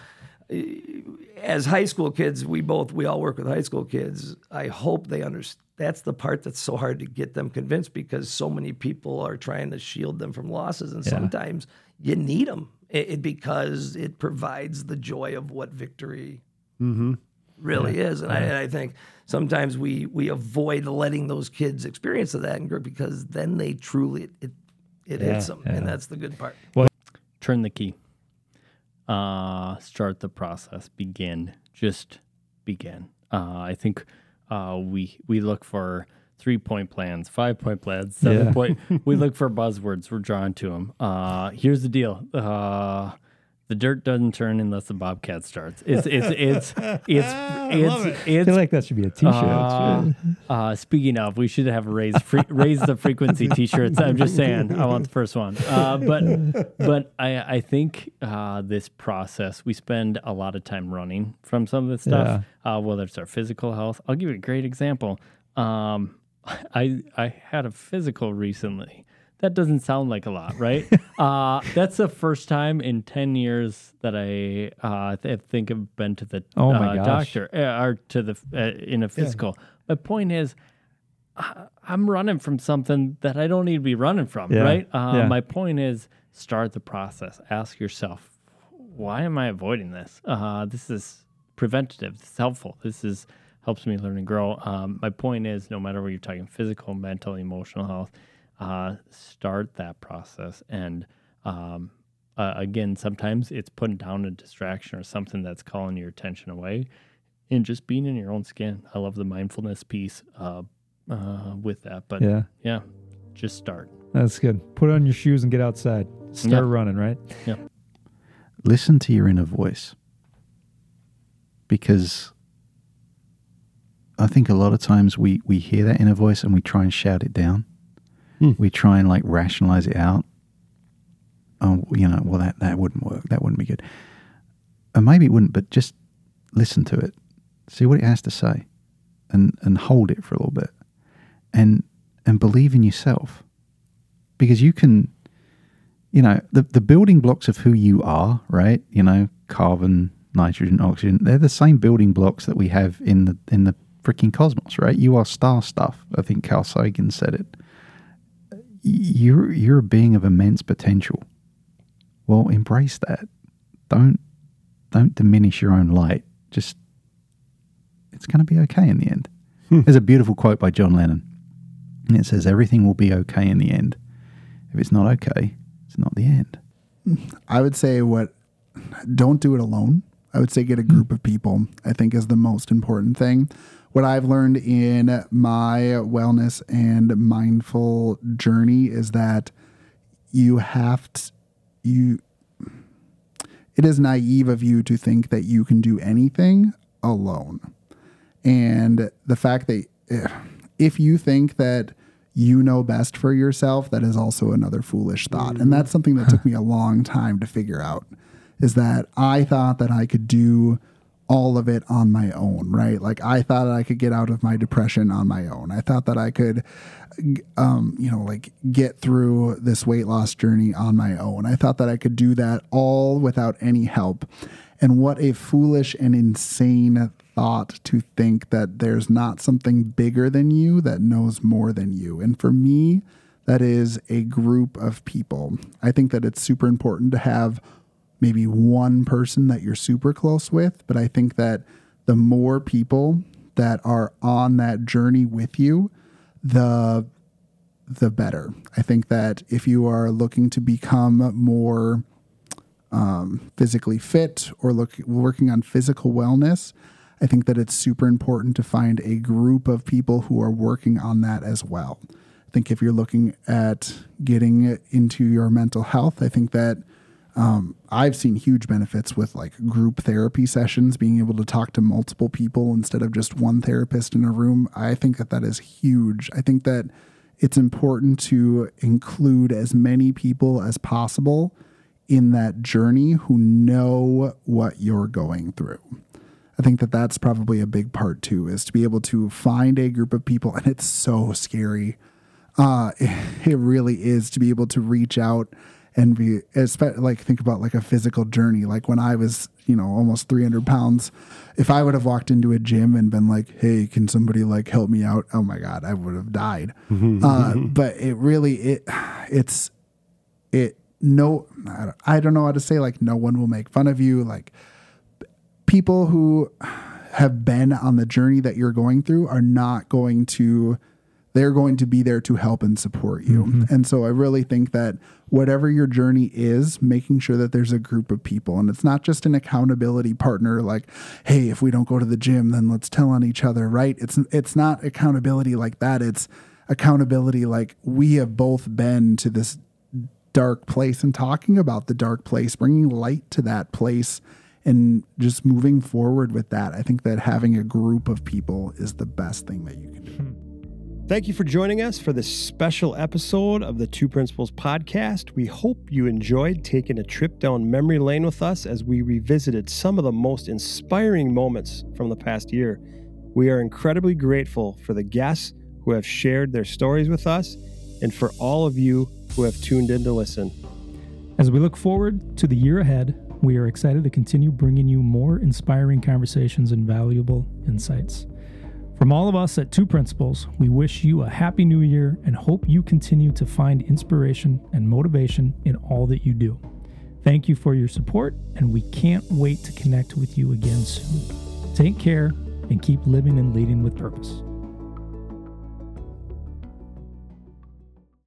as high school kids, we both we all work with high school kids. I hope they understand. That's the part that's so hard to get them convinced because so many people are trying to shield them from losses, and Yeah. sometimes you need them it, it- because it provides the joy of what victory Mm-hmm. really Yeah. is. And, I, and I think sometimes we we avoid letting those kids experience of that and grow because then they truly it it hits Yeah, them, yeah. and that's the good part. Well, turn the key. Uh, start the process. Begin. Just begin. Uh, I think uh, we we look for three point plans, five point plans, seven Yeah. point. we look for buzzwords. We're drawn to them. Uh, here's the deal. Uh, the dirt doesn't turn unless the bobcat starts. It's it's it's it's I it's love it. I feel like that should be a t-shirt. Uh, uh, speaking of, we should have raised free, raise the frequency t-shirts. I'm just saying, I want the first one. Uh, but but I I think uh, this process we spend a lot of time running from some of this stuff. Uh, whether it's our physical health, I'll give you a great example. Um, I I had a physical recently. That doesn't sound like a lot, right? uh, that's the first time in ten years that I uh, I think I've been to the Oh my uh, doctor uh, or to the uh, in a physical. My point is, I'm running from something that I don't need to be running from, Yeah, right? Uh, yeah. My point is, start the process. Ask yourself, why am I avoiding this? Uh, this is preventative. This is helpful. This is helps me learn and grow. Um, my point is, no matter what you're talking, physical, mental, emotional health, uh, start that process. And um, uh, again, sometimes it's putting down a distraction or something that's calling your attention away, and just being in your own skin. I love the mindfulness piece uh, uh, with that. But Yeah. yeah, just start. That's good. Put on your shoes and get outside. Start Yeah. running, right? Yeah. listen to your inner voice because I think a lot of times we, we hear that inner voice and we try and shout it down. Hmm. We try and like rationalize it out. Oh, you know, well, that, that wouldn't work. That wouldn't be good. And maybe it wouldn't, but just listen to it, see what it has to say, and, and hold it for a little bit and, and believe in yourself because you can you know, the, the building blocks of who you are, right? You know, carbon, nitrogen, oxygen, they're the same building blocks that we have in the in the freaking cosmos, right? You are star stuff. I think Carl Sagan said it. You're you're a being of immense potential. Well, embrace that. Don't don't diminish your own light. Just it's going to be okay in the end. Hmm. There's a beautiful quote by John Lennon. And it says everything will be okay in the end. If it's not okay, it's not the end. I would say what don't do it alone. I would say get a hmm. group of people, I think is the most important thing. What I've learned in my wellness and mindful journey is that you have to, you, it is naive of you to think that you can do anything alone. And the fact that eh, if you think that you know best for yourself, that is also another foolish thought. And that's something that took me a long time to figure out is that I thought that I could do all of it on my own, right? Like I thought I could get out of my depression on my own. I thought that I could, um, you know, like get through this weight loss journey on my own. I thought that I could do that all without any help. And what a foolish and insane thought to think that there's not something bigger than you that knows more than you. And for me, that is a group of people. I think that it's super important to have maybe one person that you're super close with, but I think that the more people that are on that journey with you, the the better. I think that if you are looking to become more um, physically fit or look working on physical wellness, I think that it's super important to find a group of people who are working on that as well. I think if you're looking at getting into your mental health, I think that um, I've seen huge benefits with like group therapy sessions, being able to talk to multiple people instead of just one therapist in a room. I think that that is huge. I think that it's important to include as many people as possible in that journey who know what you're going through. I think that that's probably a big part too, is to be able to find a group of people, and it's so scary. Uh, it really is to be able to reach out and be like think about like a physical journey. Like when I was, you know, almost 300 pounds, if I would have walked into a gym and been like, "Hey, can somebody like help me out?" Oh my god, I would have died. uh, but it really it it's it no I don't- I don't know how to say like no one will make fun of you like people who have been on the journey that you're going through are not going to they're going to be there to help and support you. Mm-hmm. And so I really think that whatever your journey is, making sure that there's a group of people and it's not just an accountability partner like, hey, if we don't go to the gym, then let's tell on each other, right? It's it's not accountability like that. It's accountability like we have both been to this dark place and talking about the dark place, bringing light to that place and just moving forward with that. I think that having a group of people is the best thing that you can do. Hmm. Thank you for joining us for this special episode of the Two Principals podcast. We hope you enjoyed taking a trip down memory lane with us as we revisited some of the most inspiring moments from the past year. We are incredibly grateful for the guests, who have shared their stories with us, and for all of you who have tuned in to listen. As we look forward to the year ahead, we are excited to continue bringing you more inspiring conversations and valuable insights. From all of us at Two Principals, we wish you a happy new year and hope you continue to find inspiration and motivation in all that you do. Thank you for your support, and we can't wait to connect with you again soon. Take care and keep living and leading with purpose.